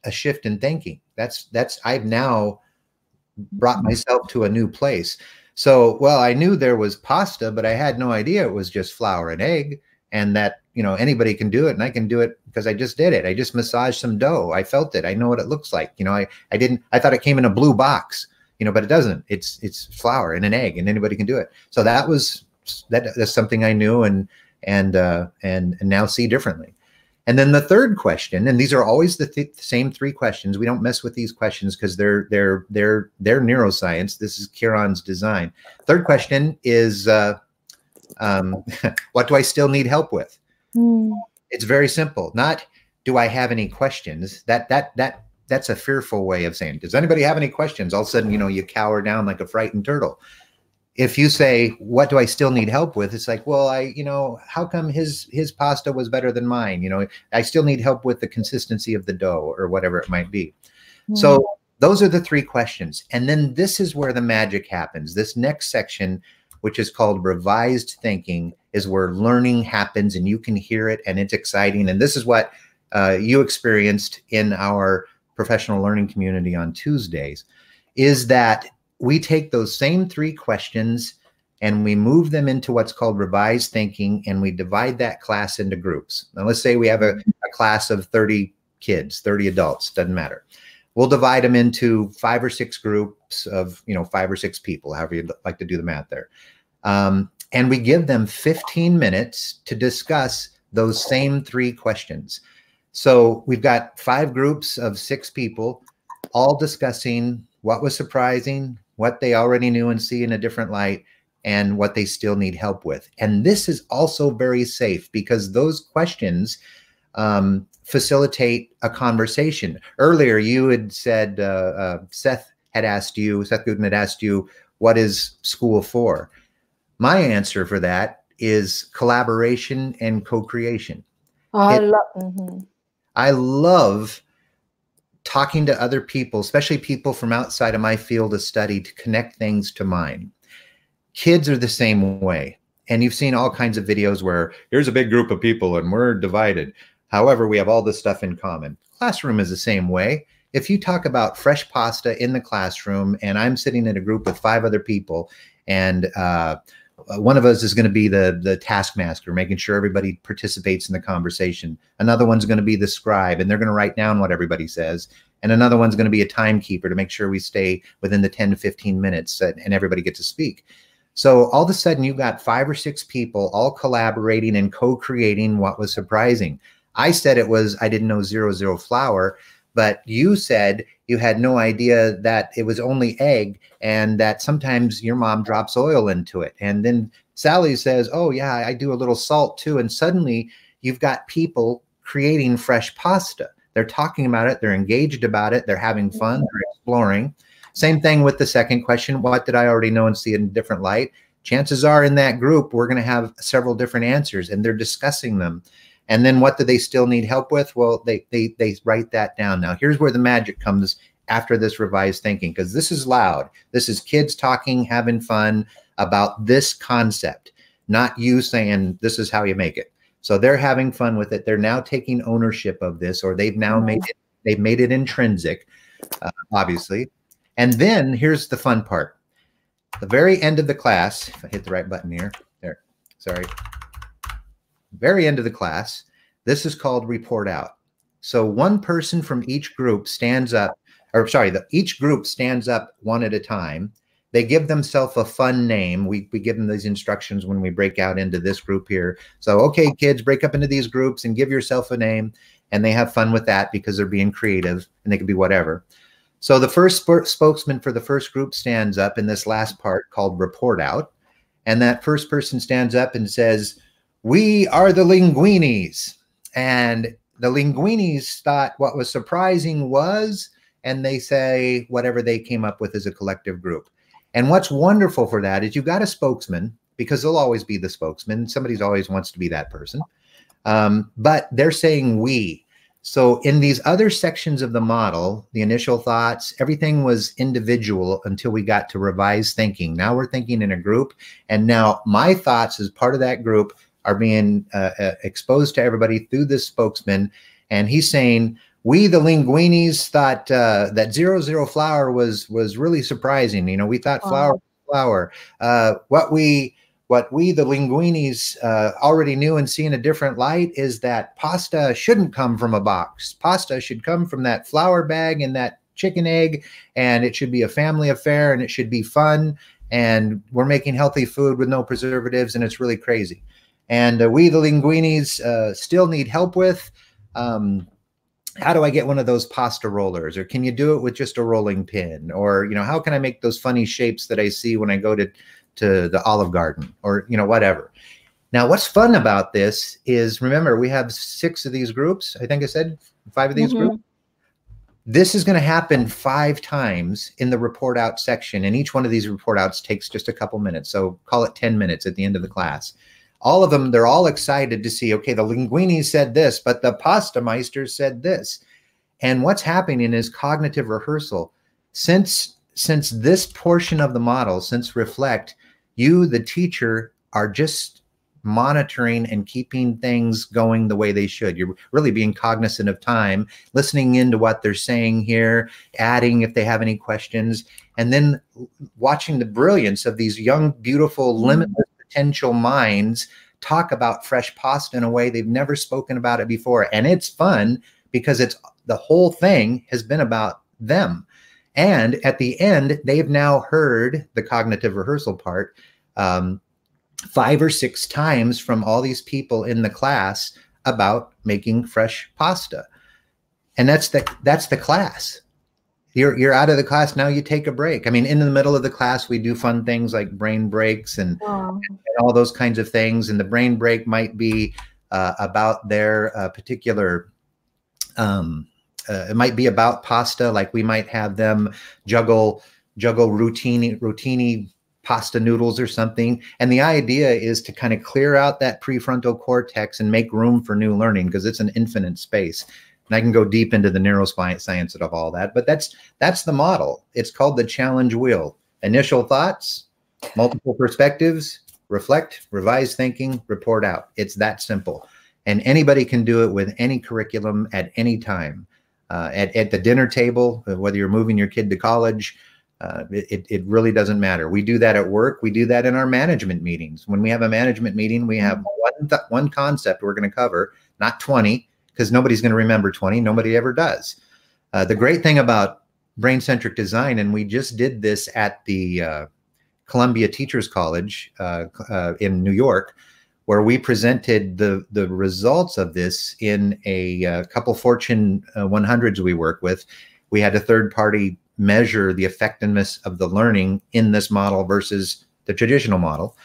a shift in thinking. That's, that's, I've now brought myself to a new place. So, well, I knew there was pasta, but I had no idea it was just flour and egg and that you know anybody can do it and i can do it because i just did it. I just massaged some dough. I felt it. I know what it looks like. You know i i didn't i thought it came in a blue box you know but it doesn't. It's it's flour and an egg and anybody can do it. So that was that that's something i knew and and uh and, and now see differently. And then the third question, and these are always the th- same three questions. We don't mess with these questions because they're they're they're they're neuroscience. This is Kieran's design. Third question is, uh, um, what do I still need help with? Mm. It's very simple. Not do I have any questions? That that that that's a fearful way of saying. Does anybody have any questions? All of a sudden, you know, you cower down like a frightened turtle if you say what do i still need help with it's like well i you know how come his his pasta was better than mine you know i still need help with the consistency of the dough or whatever it might be mm-hmm. so those are the three questions and then this is where the magic happens this next section which is called revised thinking is where learning happens and you can hear it and it's exciting and this is what uh, you experienced in our professional learning community on tuesdays is that we take those same three questions and we move them into what's called revised thinking and we divide that class into groups. Now, let's say we have a, a class of 30 kids, 30 adults, doesn't matter. We'll divide them into five or six groups of, you know, five or six people, however you'd like to do the math there. Um, and we give them 15 minutes to discuss those same three questions. So we've got five groups of six people all discussing what was surprising, what they already knew and see in a different light and what they still need help with. And this is also very safe because those questions um, facilitate a conversation. Earlier, you had said, uh, uh, Seth had asked you, Seth Godin had asked you, what is school for? My answer for that is collaboration and co creation. Oh, I, lo- mm-hmm. I love talking to other people, especially people from outside of my field of study, to connect things to mine. Kids are the same way. And you've seen all kinds of videos where here's a big group of people and we're divided. However, we have all this stuff in common. Classroom is the same way. If you talk about fresh pasta in the classroom and I'm sitting in a group with five other people and uh, one of us is going to be the the taskmaster making sure everybody participates in the conversation another one's going to be the scribe and they're going to write down what everybody says and another one's going to be a timekeeper to make sure we stay within the 10 to 15 minutes and everybody gets to speak so all of a sudden you've got five or six people all collaborating and co-creating what was surprising i said it was i didn't know zero zero flour but you said you had no idea that it was only egg and that sometimes your mom drops oil into it. And then Sally says, Oh, yeah, I do a little salt too. And suddenly you've got people creating fresh pasta. They're talking about it, they're engaged about it, they're having fun, mm-hmm. they're exploring. Same thing with the second question What did I already know and see in a different light? Chances are in that group, we're going to have several different answers and they're discussing them. And then what do they still need help with? Well, they they they write that down. Now, here's where the magic comes after this revised thinking because this is loud. This is kids talking, having fun about this concept, not you saying this is how you make it. So they're having fun with it. They're now taking ownership of this, or they've now made it. They've made it intrinsic, uh, obviously. And then here's the fun part: the very end of the class. If I hit the right button here, there. Sorry very end of the class, this is called report out. So one person from each group stands up, or sorry, the, each group stands up one at a time. They give themselves a fun name. We, we give them these instructions when we break out into this group here. So, okay, kids, break up into these groups and give yourself a name. And they have fun with that because they're being creative and they can be whatever. So the first sp- spokesman for the first group stands up in this last part called report out. And that first person stands up and says, we are the linguinis. And the linguinis thought what was surprising was, and they say whatever they came up with as a collective group. And what's wonderful for that is you've got a spokesman because they'll always be the spokesman. Somebody's always wants to be that person. Um, but they're saying we. So in these other sections of the model, the initial thoughts, everything was individual until we got to revised thinking. Now we're thinking in a group. And now my thoughts as part of that group are being uh, uh, exposed to everybody through this spokesman. And he's saying, we the linguinis thought uh, that zero zero flour was was really surprising. You know, we thought flour flour. Uh, what we what we, the linguinis, uh, already knew and see in a different light is that pasta shouldn't come from a box. Pasta should come from that flour bag and that chicken egg, and it should be a family affair and it should be fun. And we're making healthy food with no preservatives, and it's really crazy. And uh, we, the linguinis, uh, still need help with. Um, how do I get one of those pasta rollers? Or can you do it with just a rolling pin? Or, you know, how can I make those funny shapes that I see when I go to, to the Olive Garden or, you know, whatever. Now, what's fun about this is remember, we have six of these groups. I think I said five of these mm-hmm. groups. This is going to happen five times in the report out section. And each one of these report outs takes just a couple minutes. So call it 10 minutes at the end of the class all of them, they're all excited to see, okay, the linguini said this, but the pasta meister said this. And what's happening is cognitive rehearsal. Since since this portion of the model, since reflect, you, the teacher, are just monitoring and keeping things going the way they should. You're really being cognizant of time, listening into what they're saying here, adding if they have any questions, and then watching the brilliance of these young, beautiful, mm-hmm. limitless potential minds talk about fresh pasta in a way they've never spoken about it before. And it's fun because it's the whole thing has been about them. And at the end, they've now heard the cognitive rehearsal part um, five or six times from all these people in the class about making fresh pasta. And that's the that's the class you're you're out of the class now you take a break. I mean in the middle of the class we do fun things like brain breaks and, and all those kinds of things and the brain break might be uh, about their uh, particular um, uh, it might be about pasta like we might have them juggle juggle routine routine pasta noodles or something. And the idea is to kind of clear out that prefrontal cortex and make room for new learning because it's an infinite space and I can go deep into the neuroscience of all that, but that's that's the model. It's called the challenge wheel. Initial thoughts, multiple perspectives, reflect, revise thinking, report out. It's that simple. And anybody can do it with any curriculum at any time. Uh, at, at the dinner table, uh, whether you're moving your kid to college, uh, it, it really doesn't matter. We do that at work. We do that in our management meetings. When we have a management meeting, we have one, th- one concept we're going to cover, not 20 because nobody's going to remember 20. Nobody ever does. Uh, the great thing about brain centric design, and we just did this at the uh, Columbia Teachers College uh, uh, in New York, where we presented the the results of this in a, uh, couple Fortune 100s we work with. We had a third party measure the effectiveness of the learning in this model versus the traditional model.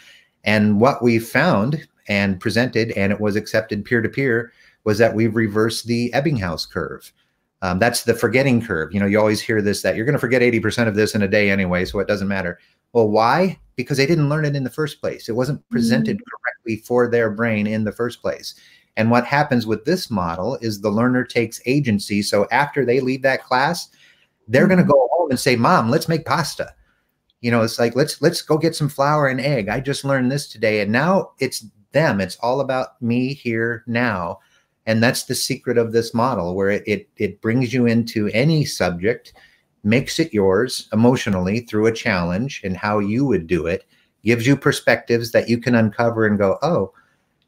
And what we found and presented, and it was accepted peer to peer, was that we've reversed the Ebbinghaus curve. Um, that's the forgetting curve. You know, you always hear this that you're going to forget 80% of this in a day anyway, so it doesn't matter. Well, why? Because they didn't learn it in the first place. It wasn't presented mm-hmm. correctly for their brain in the first place. And what happens with this model is the learner takes agency. So after they leave that class, they're mm-hmm. going to go home and say, "Mom, let's make pasta." You know, it's like let's let's go get some flour and egg. I just learned this today, and now it's them. It's all about me here now and that's the secret of this model where it, it, it brings you into any subject makes it yours emotionally through a challenge and how you would do it gives you perspectives that you can uncover and go oh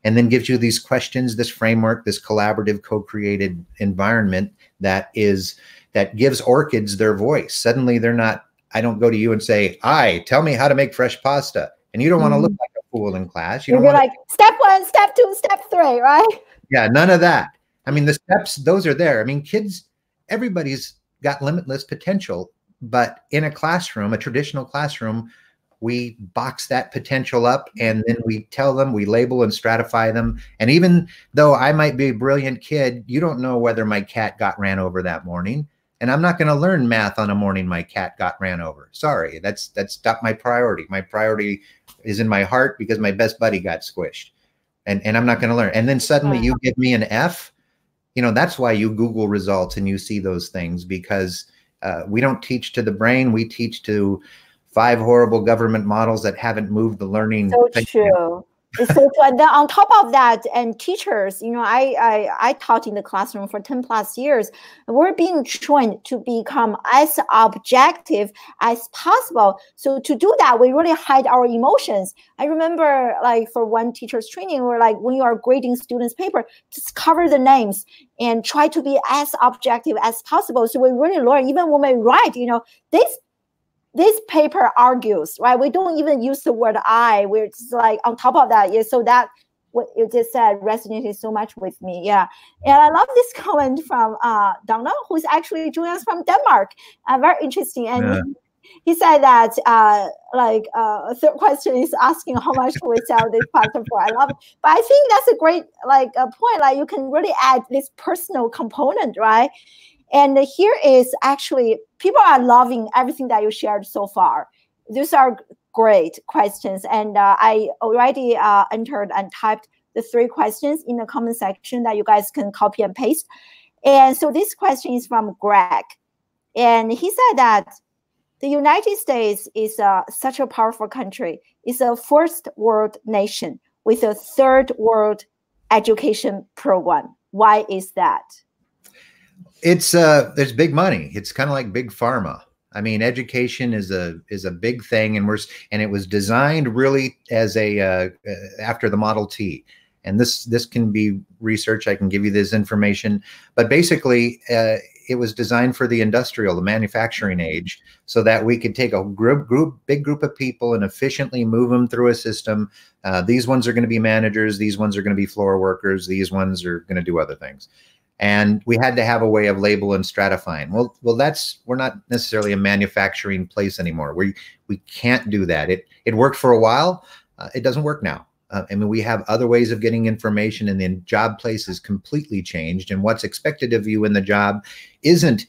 and then gives you these questions this framework this collaborative co-created environment that is that gives orchids their voice. Suddenly they're not i don't go to you and say i tell me how to make fresh pasta and you don't want to look mm-hmm. like a fool in class. You are don't want like step one step two step three right yeah, none of that. I mean, the steps, those are there. I mean, kids, everybody's got limitless potential, but in a classroom, a traditional classroom, we box that potential up and then we tell them, we label and stratify them. And even though I might be a brilliant kid, you don't know whether my cat got ran over that morning. And I'm not going to learn math on a morning my cat got ran over. Sorry, that's that's not my priority. My priority is in my heart because my best buddy got squished and and I'm not going to learn. And then suddenly you give me an F. You know that's why you Google results and you see those things because uh, we don't teach to the brain. We teach to five horrible government models that haven't moved the learning. So true. So, and then on top of that, and teachers, you know, I, I I taught in the classroom for 10 plus years. We're being trained to become as objective as possible. So to do that, we really hide our emotions. I remember like for one teacher's training, we're like, when you are grading students' paper, just cover the names and try to be as objective as possible. So we really learn, even when we write, you know, this this paper argues, right? We don't even use the word I. We're just like on top of that. Yeah. So that what you just said resonated so much with me. Yeah. And I love this comment from uh, Donna, who's actually joining us from Denmark. Uh, very interesting. And yeah. he, he, said that uh, like uh, third question is asking how much we sell this pasta for. I love it. But I think that's a great like a point. Like you can really add this personal component, right? And here is actually people are loving everything that you shared so far. These are great questions, and uh, I already uh, entered and typed the three questions in the comment section that you guys can copy and paste. And so this question is from Greg, and he said that the United States is uh, such a powerful country. It's a first world nation with a third world education program. Why is that? It's uh there's big money. It's kind of like big pharma. I mean, education is a is a big thing, and we're and it was designed really as a uh, uh, after the Model T. And this this can be research. I can give you this information, but basically, uh, it was designed for the industrial, the manufacturing age, so that we could take a group, group big group of people and efficiently move them through a system. Uh, these ones are going to be managers. These ones are going to be floor workers. These ones are going to do other things and we had to have a way of label and stratifying. Well, well, that's we're not necessarily a manufacturing place anymore. We we can't do that. It it worked for a while. Uh, it doesn't work now. Uh, I mean, we have other ways of getting information, and the job place is completely changed. And what's expected of you in the job isn't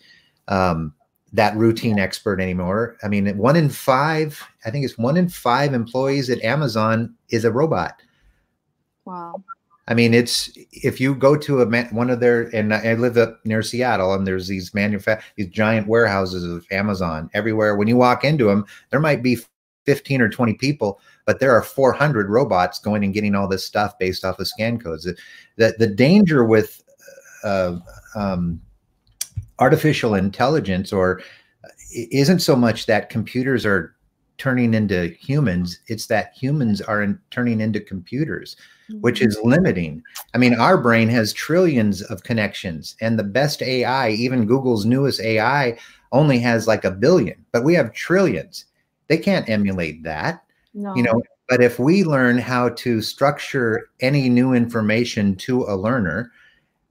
um, that routine expert anymore. I mean, one in five, I think it's one in five employees at Amazon is a robot. Wow. I mean, it's if you go to a one of their and I live up near Seattle, and there's these manufact these giant warehouses of Amazon everywhere. When you walk into them, there might be 15 or 20 people, but there are 400 robots going and getting all this stuff based off of scan codes. That the danger with uh, um, artificial intelligence or isn't so much that computers are turning into humans; it's that humans are in, turning into computers which is limiting. I mean, our brain has trillions of connections, and the best AI, even Google's newest AI, only has like a billion, but we have trillions. They can't emulate that. No. You know, but if we learn how to structure any new information to a learner,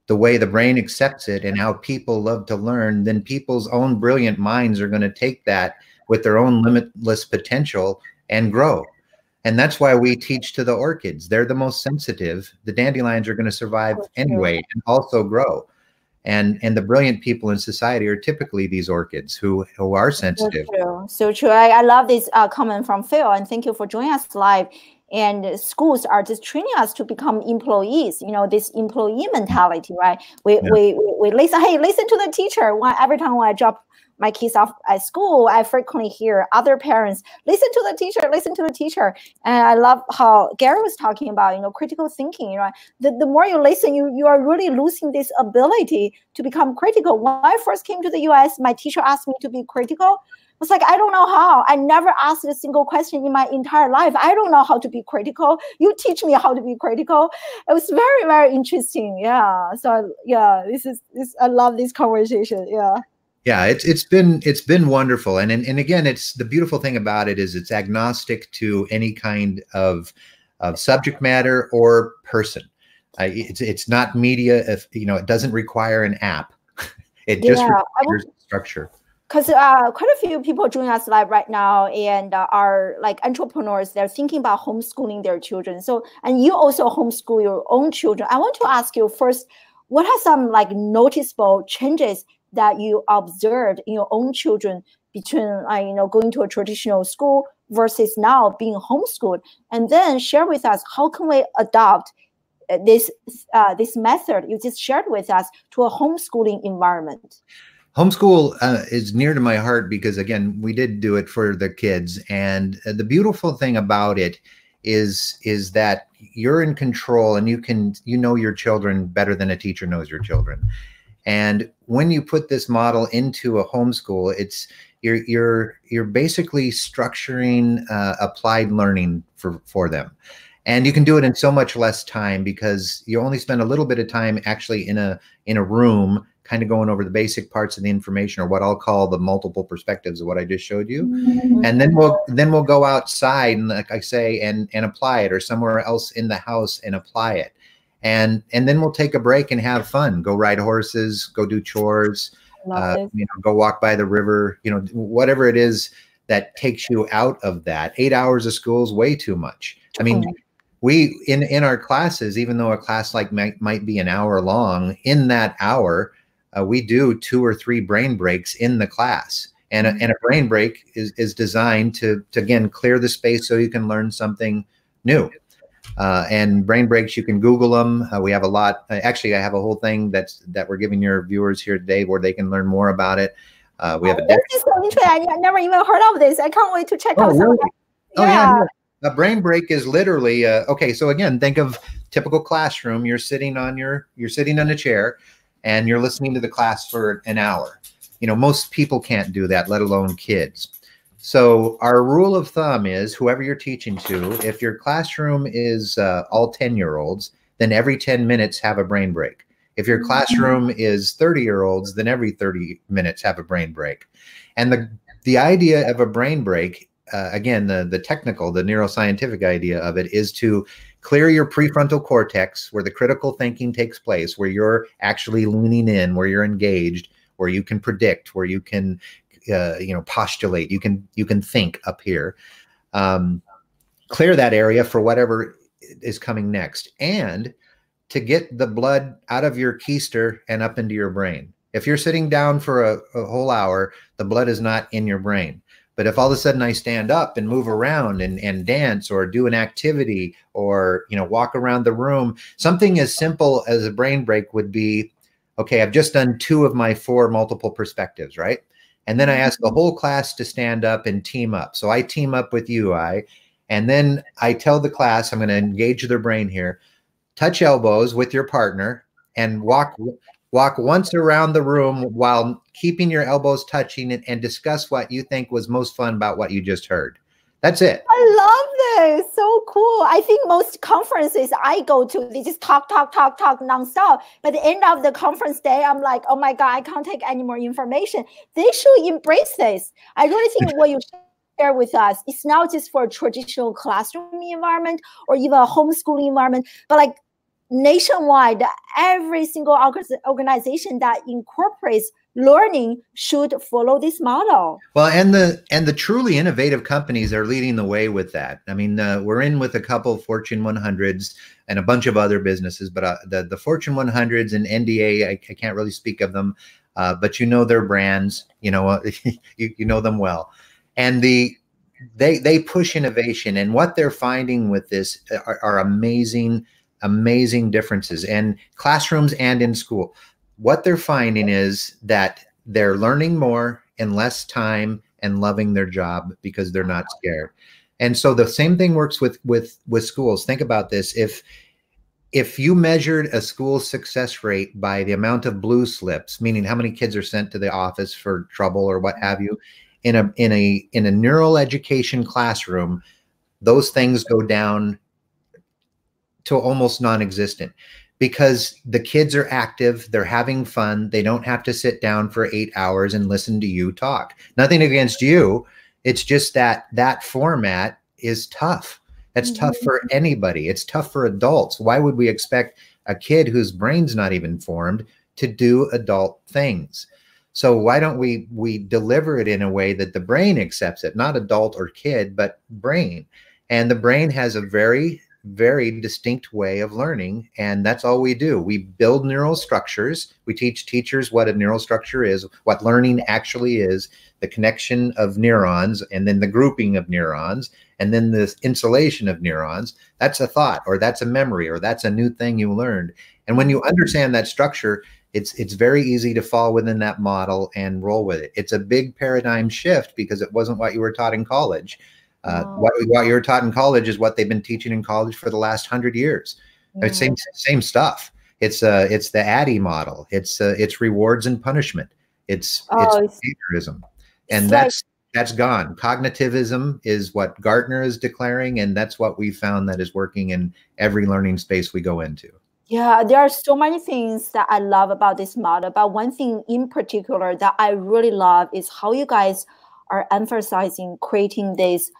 the way the brain accepts it and how people love to learn, then people's own brilliant minds are going to take that with their own limitless potential and grow. And that's why we teach to the orchids. They're the most sensitive. The dandelions are going to survive anyway and also grow. And and the brilliant people in society are typically these orchids who who are sensitive. So true. So true. I, I love this uh, comment from Phil, and thank you for joining us live. And schools are just training us to become employees. You know, this employee mentality, right? We yeah. we, we, listen. Hey, listen to the teacher. When, every time when I drop my kids off at school, I frequently hear other parents listen to the teacher, listen to the teacher. And I love how Gary was talking about, you know, critical thinking. Know, the, the more you listen, you you are really losing this ability to become critical. When I first came to the US, my teacher asked me to be critical. I was like, I don't know how. I never asked a single question in my entire life. I don't know how to be critical. You teach me how to be critical. It was very, very interesting. Yeah. So yeah, this is this. I love this conversation. Yeah yeah it's it's been it's been wonderful. And, and and again it's the beautiful thing about it is it's agnostic to any kind of of subject matter or person. Uh, it's it's not media if you know it doesn't require an app. It just yeah, requires structure. Because uh, quite a few people join us live right now and uh, are like entrepreneurs. They're thinking about homeschooling their children. So and you also homeschool your own children. I want to ask you first what are some like noticeable changes that you observed in your own children between uh, you know going to a traditional school versus now being homeschooled? And then share with us how can we adopt uh, this uh, this method you just shared with us to a homeschooling environment? Homeschool uh, is near to my heart because again we did do it for the kids. And uh, the beautiful thing about it is is that you're in control and you can you know your children better than a teacher knows your children. And when you put this model into a homeschool it's you're you're you're basically structuring uh, applied learning for for them and you can do it in so much less time because you only spend a little bit of time actually in a in a room kind of going over the basic parts of the information or what I'll call the multiple perspectives of what I just showed you. Mm-hmm. And then we'll then we'll go outside and like I say and and apply it or somewhere else in the house and apply it. And and then we'll take a break and have fun. Go ride horses, go do chores, uh, you know, go walk by the river, you know, whatever it is that takes you out of that. 8 hours of school is way too much. I mean, we in in our classes even though a class like might, might be an hour long, in that hour uh, we do two or three brain breaks in the class. And a, mm-hmm. and a brain break is, is designed to, to, again, clear the space so you can learn something new. Uh, and brain breaks, you can Google them. Uh, we have a lot. Uh, actually, I have a whole thing that's that we're giving your viewers here today where they can learn more about it. Uh, we have oh, a. This is so interesting. I never even heard of this. I can't wait to check oh, out. Really? Oh yeah. yeah. A brain break is literally uh, okay. So again, think of typical classroom. You're sitting on your you're sitting on a chair and you're listening to the class for an hour. You know, most people can't do that, let alone kids. So our rule of thumb is whoever you're teaching to, if your classroom is uh, all 10 year olds, then every 10 minutes have a brain break. If your classroom is 30 year olds, then every 30 minutes have a brain break. And the, the idea of a brain break, uh, again, the, the technical, the neuroscientific idea of it is to clear your prefrontal cortex where the critical thinking takes place where you're actually leaning in where you're engaged where you can predict where you can uh, you know postulate. You can you can think up here. Um, clear that area for whatever is coming next. And to get the blood out of your keister and up into your brain. If you're sitting down for a, a whole hour the blood is not in your brain. But if all of a sudden I stand up and move around and, and dance or do an activity or, you know, walk around the room, something as simple as a brain break would be, okay, I've just done two of my four multiple perspectives, right? And then I ask the whole class to stand up and team up. So I team up with you, I, and then I tell the class, I'm going to engage their brain here, touch elbows with your partner and walk Walk once around the room while keeping your elbows touching and, and discuss what you think was most fun about what you just heard. That's it. I love this. So cool. I think most conferences I go to, they just talk, talk, talk, talk nonstop. By the end of the conference day, I'm like, oh my God, I can't take any more information. They should embrace this. I really think what you share with us, it's not just for a traditional classroom environment or even a homeschooling environment, but like nationwide, every single organization that incorporates learning should follow this model. Well, and the and the truly innovative companies are leading the way with that. I mean, uh, we're in with a couple Fortune 100s and a bunch of other businesses, but uh, the the Fortune 100s and NDA, I, I can't really speak of them, uh, but you know their brands, you know you, you know them well, and the they they push innovation, and what they're finding with this are, are amazing amazing differences in classrooms and in school. What they're finding is that they're learning more in less time and loving their job because they're not scared. And so the same thing works with with with schools. Think about this. If if you measured a school's success rate by the amount of blue slips, meaning how many kids are sent to the office for trouble or what have you, in a in a in a neural education classroom, those things go down to almost non-existent because the kids are active they're having fun they don't have to sit down for eight hours and listen to you talk. Nothing against you it's just that that format is tough. That's mm-hmm. tough for anybody. It's tough for adults. Why would we expect a kid whose brain's not even formed to do adult things? So why don't we we deliver it in a way that the brain accepts it? Not adult or kid but brain. And the brain has a very very distinct way of learning and that's all we do. We build neural structures. We teach teachers what a neural structure is what learning actually is the connection of neurons and then the grouping of neurons and then the insulation of neurons. That's a thought or that's a memory or that's a new thing you learned. And when you understand that structure it's it's very easy to fall within that model and roll with it. It's a big paradigm shift because it wasn't what you were taught in college Uh, what, what you're taught in college is what they've been teaching in college for the last hundred years. Mm. Same same stuff. It's uh it's the ADDIE model. It's uh, it's rewards and punishment. It's oh, it's behaviorism, and that's that's gone. Cognitivism is what Gartner is declaring, and that's what we found that is working in every learning space we go into. Yeah, there are so many things that I love about this model, but one thing in particular that I really love is how you guys are emphasizing creating this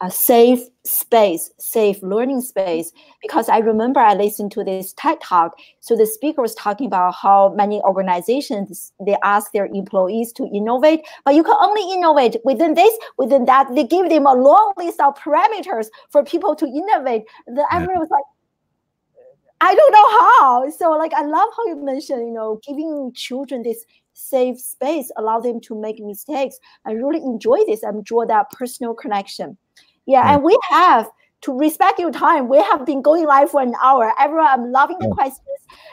a safe space, safe learning space. Because I remember I listened to this TED talk. So the speaker was talking about how many organizations they ask their employees to innovate, but you can only innovate within this, within that. They give them a long list of parameters for people to innovate. The everyone was like, I don't know how. So like I love how you mentioned, you know, giving children this safe space, allow them to make mistakes. I really enjoy this. I enjoy that personal connection. Yeah, mm. and we have to respect your time. We have been going live for an hour. Everyone, I'm loving the oh. questions.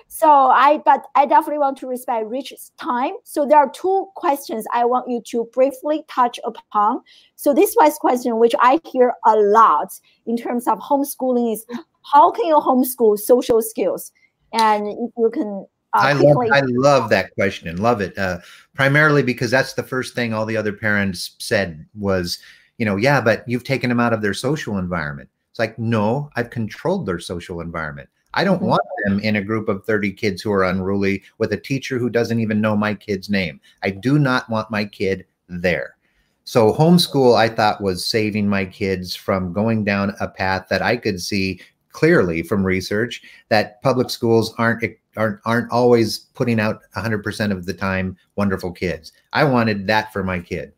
So I, but I definitely want to respect Rich's time. So there are two questions I want you to briefly touch upon. So this first question, which I hear a lot in terms of homeschooling, is how can you homeschool social skills? And if you can uh, I love I love that question and love it. Uh, primarily because that's the first thing all the other parents said was you know, yeah, but you've taken them out of their social environment. It's like, no, I've controlled their social environment. I don't mm-hmm. want them in a group of 30 kids who are unruly with a teacher who doesn't even know my kid's name. I do not want my kid there. So homeschool I thought was saving my kids from going down a path that I could see clearly from research that public schools aren't aren't aren't always putting out 100% of the time wonderful kids. I wanted that for my kid.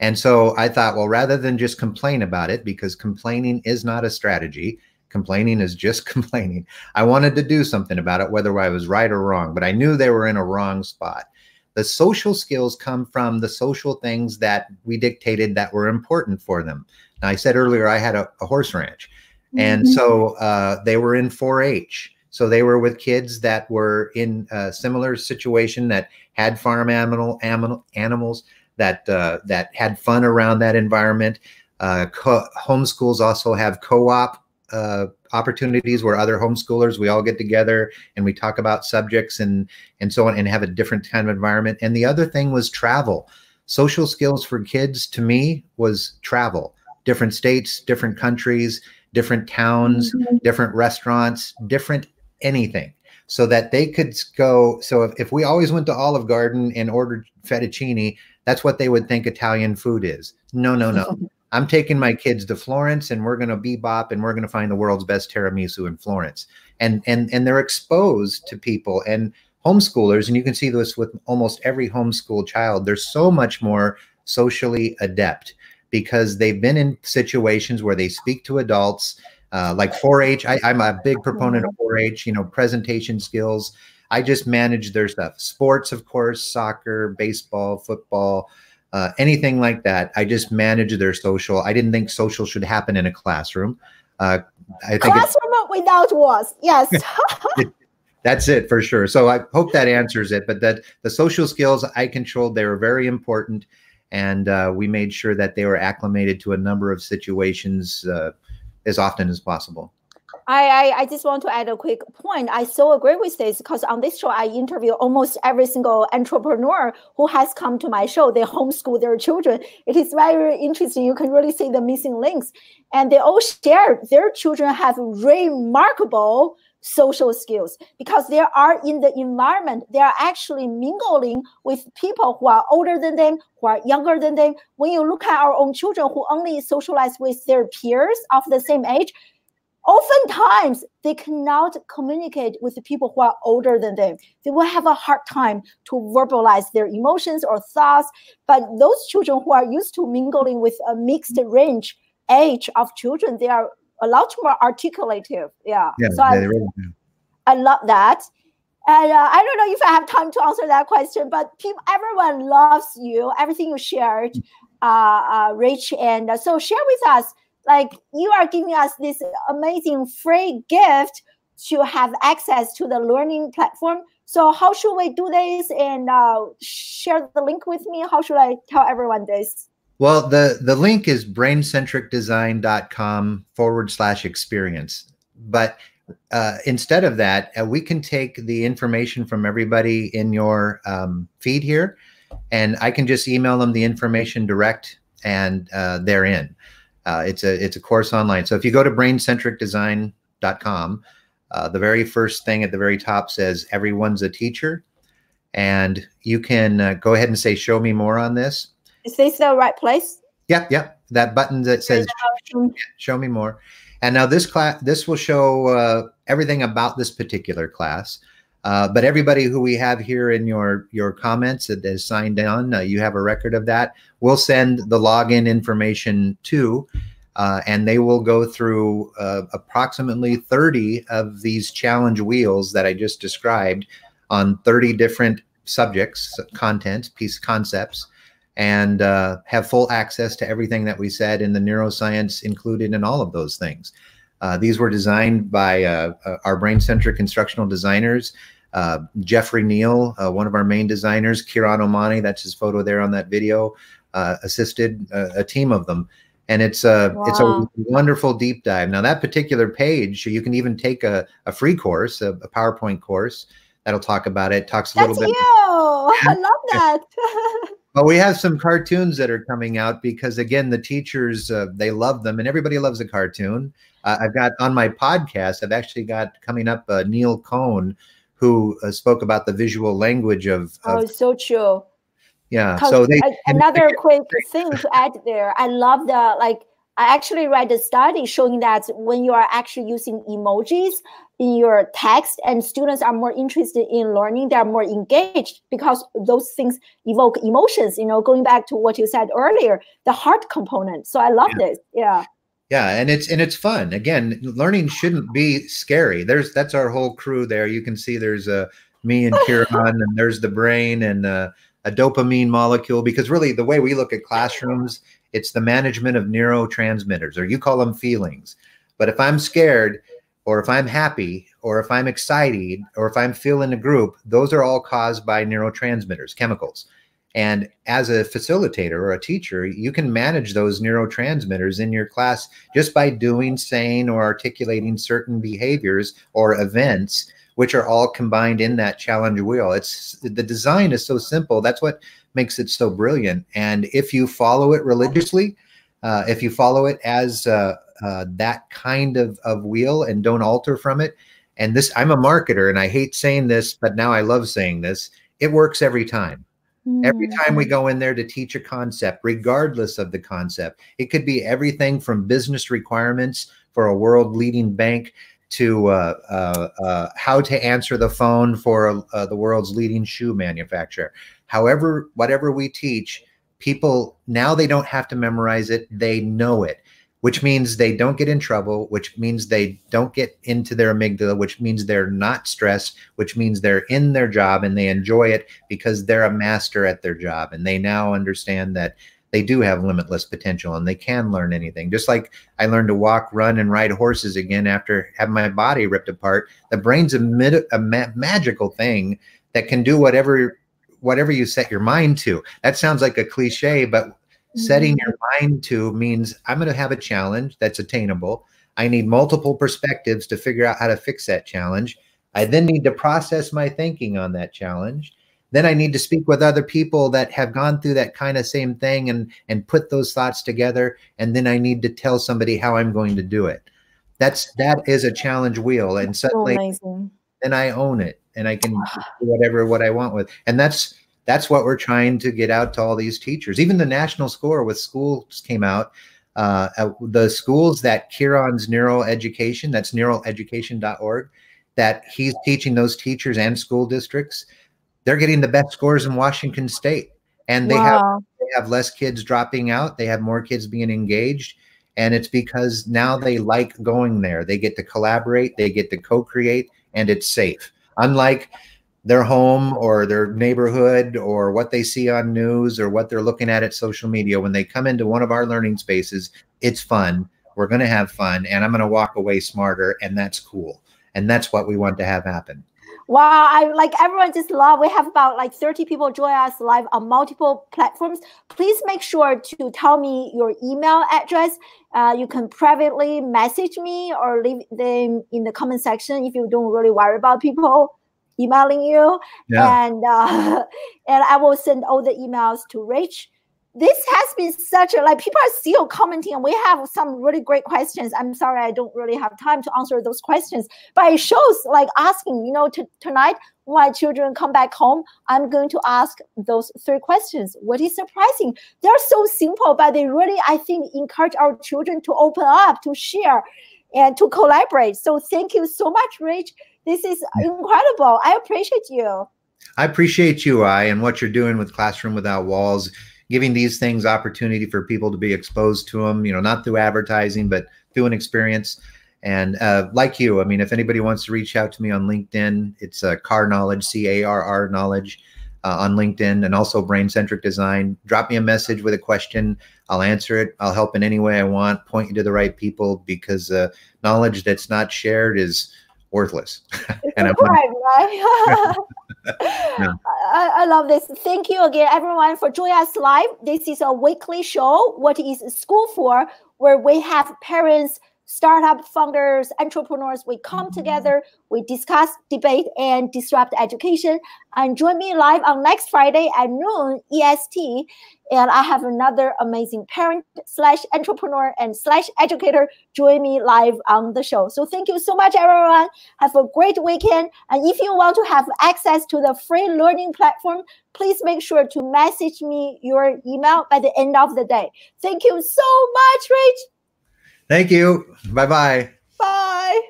And so I thought, well, rather than just complain about it, because complaining is not a strategy, complaining is just complaining. I wanted to do something about it, whether I was right or wrong, but I knew they were in a wrong spot. The social skills come from the social things that we dictated that were important for them. Now, I said earlier I had a, a horse ranch, and mm-hmm. so uh, they were in 4 H. So they were with kids that were in a similar situation that had farm animal, animal animals that uh, that had fun around that environment. Uh, co- homeschools also have co-op uh, opportunities where other homeschoolers we all get together and we talk about subjects and and so on and have a different kind of environment. And the other thing was travel. Social skills for kids to me was travel, different states, different countries, different towns, mm-hmm. different restaurants, different anything so that they could go. So if, if we always went to Olive Garden and ordered fettuccine, that's what they would think Italian food is. No, no, no. I'm taking my kids to Florence and we're going to bebop and we're going to find the world's best tiramisu in Florence. And and and they're exposed to people and homeschoolers and you can see this with almost every homeschool child. They're so much more socially adept because they've been in situations where they speak to adults uh, like 4-H. I, I'm a big proponent of 4-H. You know, presentation skills. I just manage their stuff. Sports, of course, soccer, baseball, football, uh, anything like that. I just manage their social. I didn't think social should happen in a classroom. Uh, I think classroom without walls. Yes. that's it for sure. So I hope that answers it. But that the social skills I controlled, they were very important, and uh, we made sure that they were acclimated to a number of situations uh, as often as possible. I, I, I just want to add a quick point. I so agree with this because on this show, I interview almost every single entrepreneur who has come to my show. They homeschool their children. It is very interesting. You can really see the missing links. And they all share their children have remarkable social skills because they are in the environment. They are actually mingling with people who are older than them, who are younger than them. When you look at our own children who only socialize with their peers of the same age, oftentimes they cannot communicate with the people who are older than them. They will have a hard time to verbalize their emotions or thoughts. But those children who are used to mingling with a mixed range age of children, they are a lot more articulative. Yeah. yeah so I, really I love that. And uh, I don't know if I have time to answer that question, but people, everyone loves you, everything you shared, uh, uh, Rich. And uh, so share with us like you are giving us this amazing free gift to have access to the learning platform so how should we do this and uh, share the link with me how should i tell everyone this Well, the the link is braincentricdesign.com forward slash experience. But uh, instead of that, uh, we can take the information from everybody in your um, feed here, and I can just email them the information direct, and uh, they're in. Uh, it's a it's a course online. So if you go to braincentricdesign.com, uh, the very first thing at the very top says everyone's a teacher, and you can uh, go ahead and say show me more on this. Is this the right place? Yep, yep. That button that says show me more and now this class, this will show uh, everything about this particular class. Uh, but everybody who we have here in your your comments that is signed on, uh, you have a record of that. We'll send the login information to, uh, and they will go through uh, approximately 30 of these challenge wheels that I just described on 30 different subjects, content, piece concepts and uh, have full access to everything that we said in the neuroscience included in all of those things. These were designed by our brain centric instructional designers. Uh, Jeffrey Neal, uh, one of our main designers, Kieran O'Mahony, that's his photo there on that video, assisted a team of them. And it's a wow. it's a wonderful deep dive. Now that particular page, you can even take a, a free course, a, a PowerPoint course that'll talk about it. Talks a That's little bit. You. I love that. But we have some cartoons that are coming out because again, the teachers uh, they love them, and everybody loves a cartoon. Uh, I've got on my podcast. I've actually got coming up uh, Neil Cohn, who uh, spoke about the visual language of. of oh, so true. Yeah. So they, another quick thing to add there. I love the like. I actually read a study showing that when you are actually using emojis, in your text and students are more interested in learning they're more engaged because those things evoke emotions you know going back to what you said earlier the heart component so i love yeah. this yeah yeah and it's and it's fun. Again learning shouldn't be scary. There's that's our whole crew there. You can see there's a uh, me and Kieran and there's the brain and uh, a dopamine molecule because really the way we look at classrooms it's the management of neurotransmitters or you call them feelings. But if i'm scared or if I'm happy, or if I'm excited, or if I'm feeling a group, those are all caused by neurotransmitters, chemicals. And as a facilitator or a teacher, you can manage those neurotransmitters in your class just by doing, saying, or articulating certain behaviors or events, which are all combined in that challenge wheel. It's the design is so simple. That's what makes it so brilliant. And if you follow it religiously, uh, if you follow it as uh, uh, that kind of, of wheel and don't alter from it. And this, I'm a marketer and I hate saying this, but now I love saying this. It works every time. Mm. Every time we go in there to teach a concept, regardless of the concept, it could be everything from business requirements for a world leading bank to uh, uh, uh, how to answer the phone for uh, the world's leading shoe manufacturer. However, whatever we teach, people now they don't have to memorize it, they know it which means they don't get in trouble, which means they don't get into their amygdala, which means they're not stressed, which means they're in their job and they enjoy it because they're a master at their job. And they now understand that they do have limitless potential and they can learn anything. Just like I learned to walk, run, and ride horses again after having my body ripped apart. The brain's a, mid- a ma- magical thing that can do whatever whatever you set your mind to. That sounds like a cliche, but Setting mm-hmm. your mind to means I'm going to have a challenge that's attainable. I need multiple perspectives to figure out how to fix that challenge. I then need to process my thinking on that challenge. Then I need to speak with other people that have gone through that kind of same thing and and put those thoughts together. And then I need to tell somebody how I'm going to do it. That's that is a challenge wheel. And suddenly so then I own it and I can do whatever what I want with. And that's that's what we're trying to get out to all these teachers. Even the national score with schools came out. Uh, the schools that Kieran's Neural Education, that's neuraleducation.org, that he's teaching those teachers and school districts, they're getting the best scores in Washington State, and they wow. have they have less kids dropping out. They have more kids being engaged, and it's because now they like going there. They get to collaborate, they get to co-create, and it's safe. Unlike their home or their neighborhood or what they see on news or what they're looking at at social media when they come into one of our learning spaces it's fun we're going to have fun and i'm going to walk away smarter and that's cool and that's what we want to have happen Wow, I like everyone just love. We have about like 30 people join us live on multiple platforms. Please make sure to tell me your email address. Uh, you can privately message me or leave them in the comment section if you don't really worry about people emailing you. Yeah. And uh, and I will send all the emails to Rich. This has been such a like people are still commenting. And we have some really great questions. I'm sorry i don't really have time to answer those questions. But it shows like asking you know t- tonight when my children come back home i'm going to ask those three questions. What is surprising? They're so simple but they really i think encourage our children to open up to share and to collaborate. So thank you so much rich this is incredible i appreciate you i appreciate you i and what you're doing with classroom without walls giving these things opportunity for people to be exposed to them, you know, not through advertising, but through an experience. And uh, like you, I mean, if anybody wants to reach out to me on LinkedIn, it's uh, Carr Knowledge, C A R R Knowledge uh, on LinkedIn, and also Brain Centric Design. Drop me a message with a question. I'll answer it. I'll help in any way I want, point you to the right people because uh, knowledge that's not shared is worthless. and I'm right? yeah. I, I, love this. Thank you again, everyone, for joining us live. This is a weekly show. What is school for? Where we have parents startup founders, entrepreneurs, we come mm-hmm. together, we discuss, debate, and disrupt education. And join me live on next Friday at noon EST. And I have another amazing parent slash entrepreneur and slash educator join me live on the show. So thank you so much, everyone. Have a great weekend. And if you want to have access to the free learning platform, please make sure to message me your email by the end of the day. Thank you so much, Rich. Thank you. Bye-bye. Bye.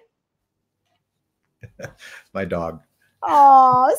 My dog. Oh,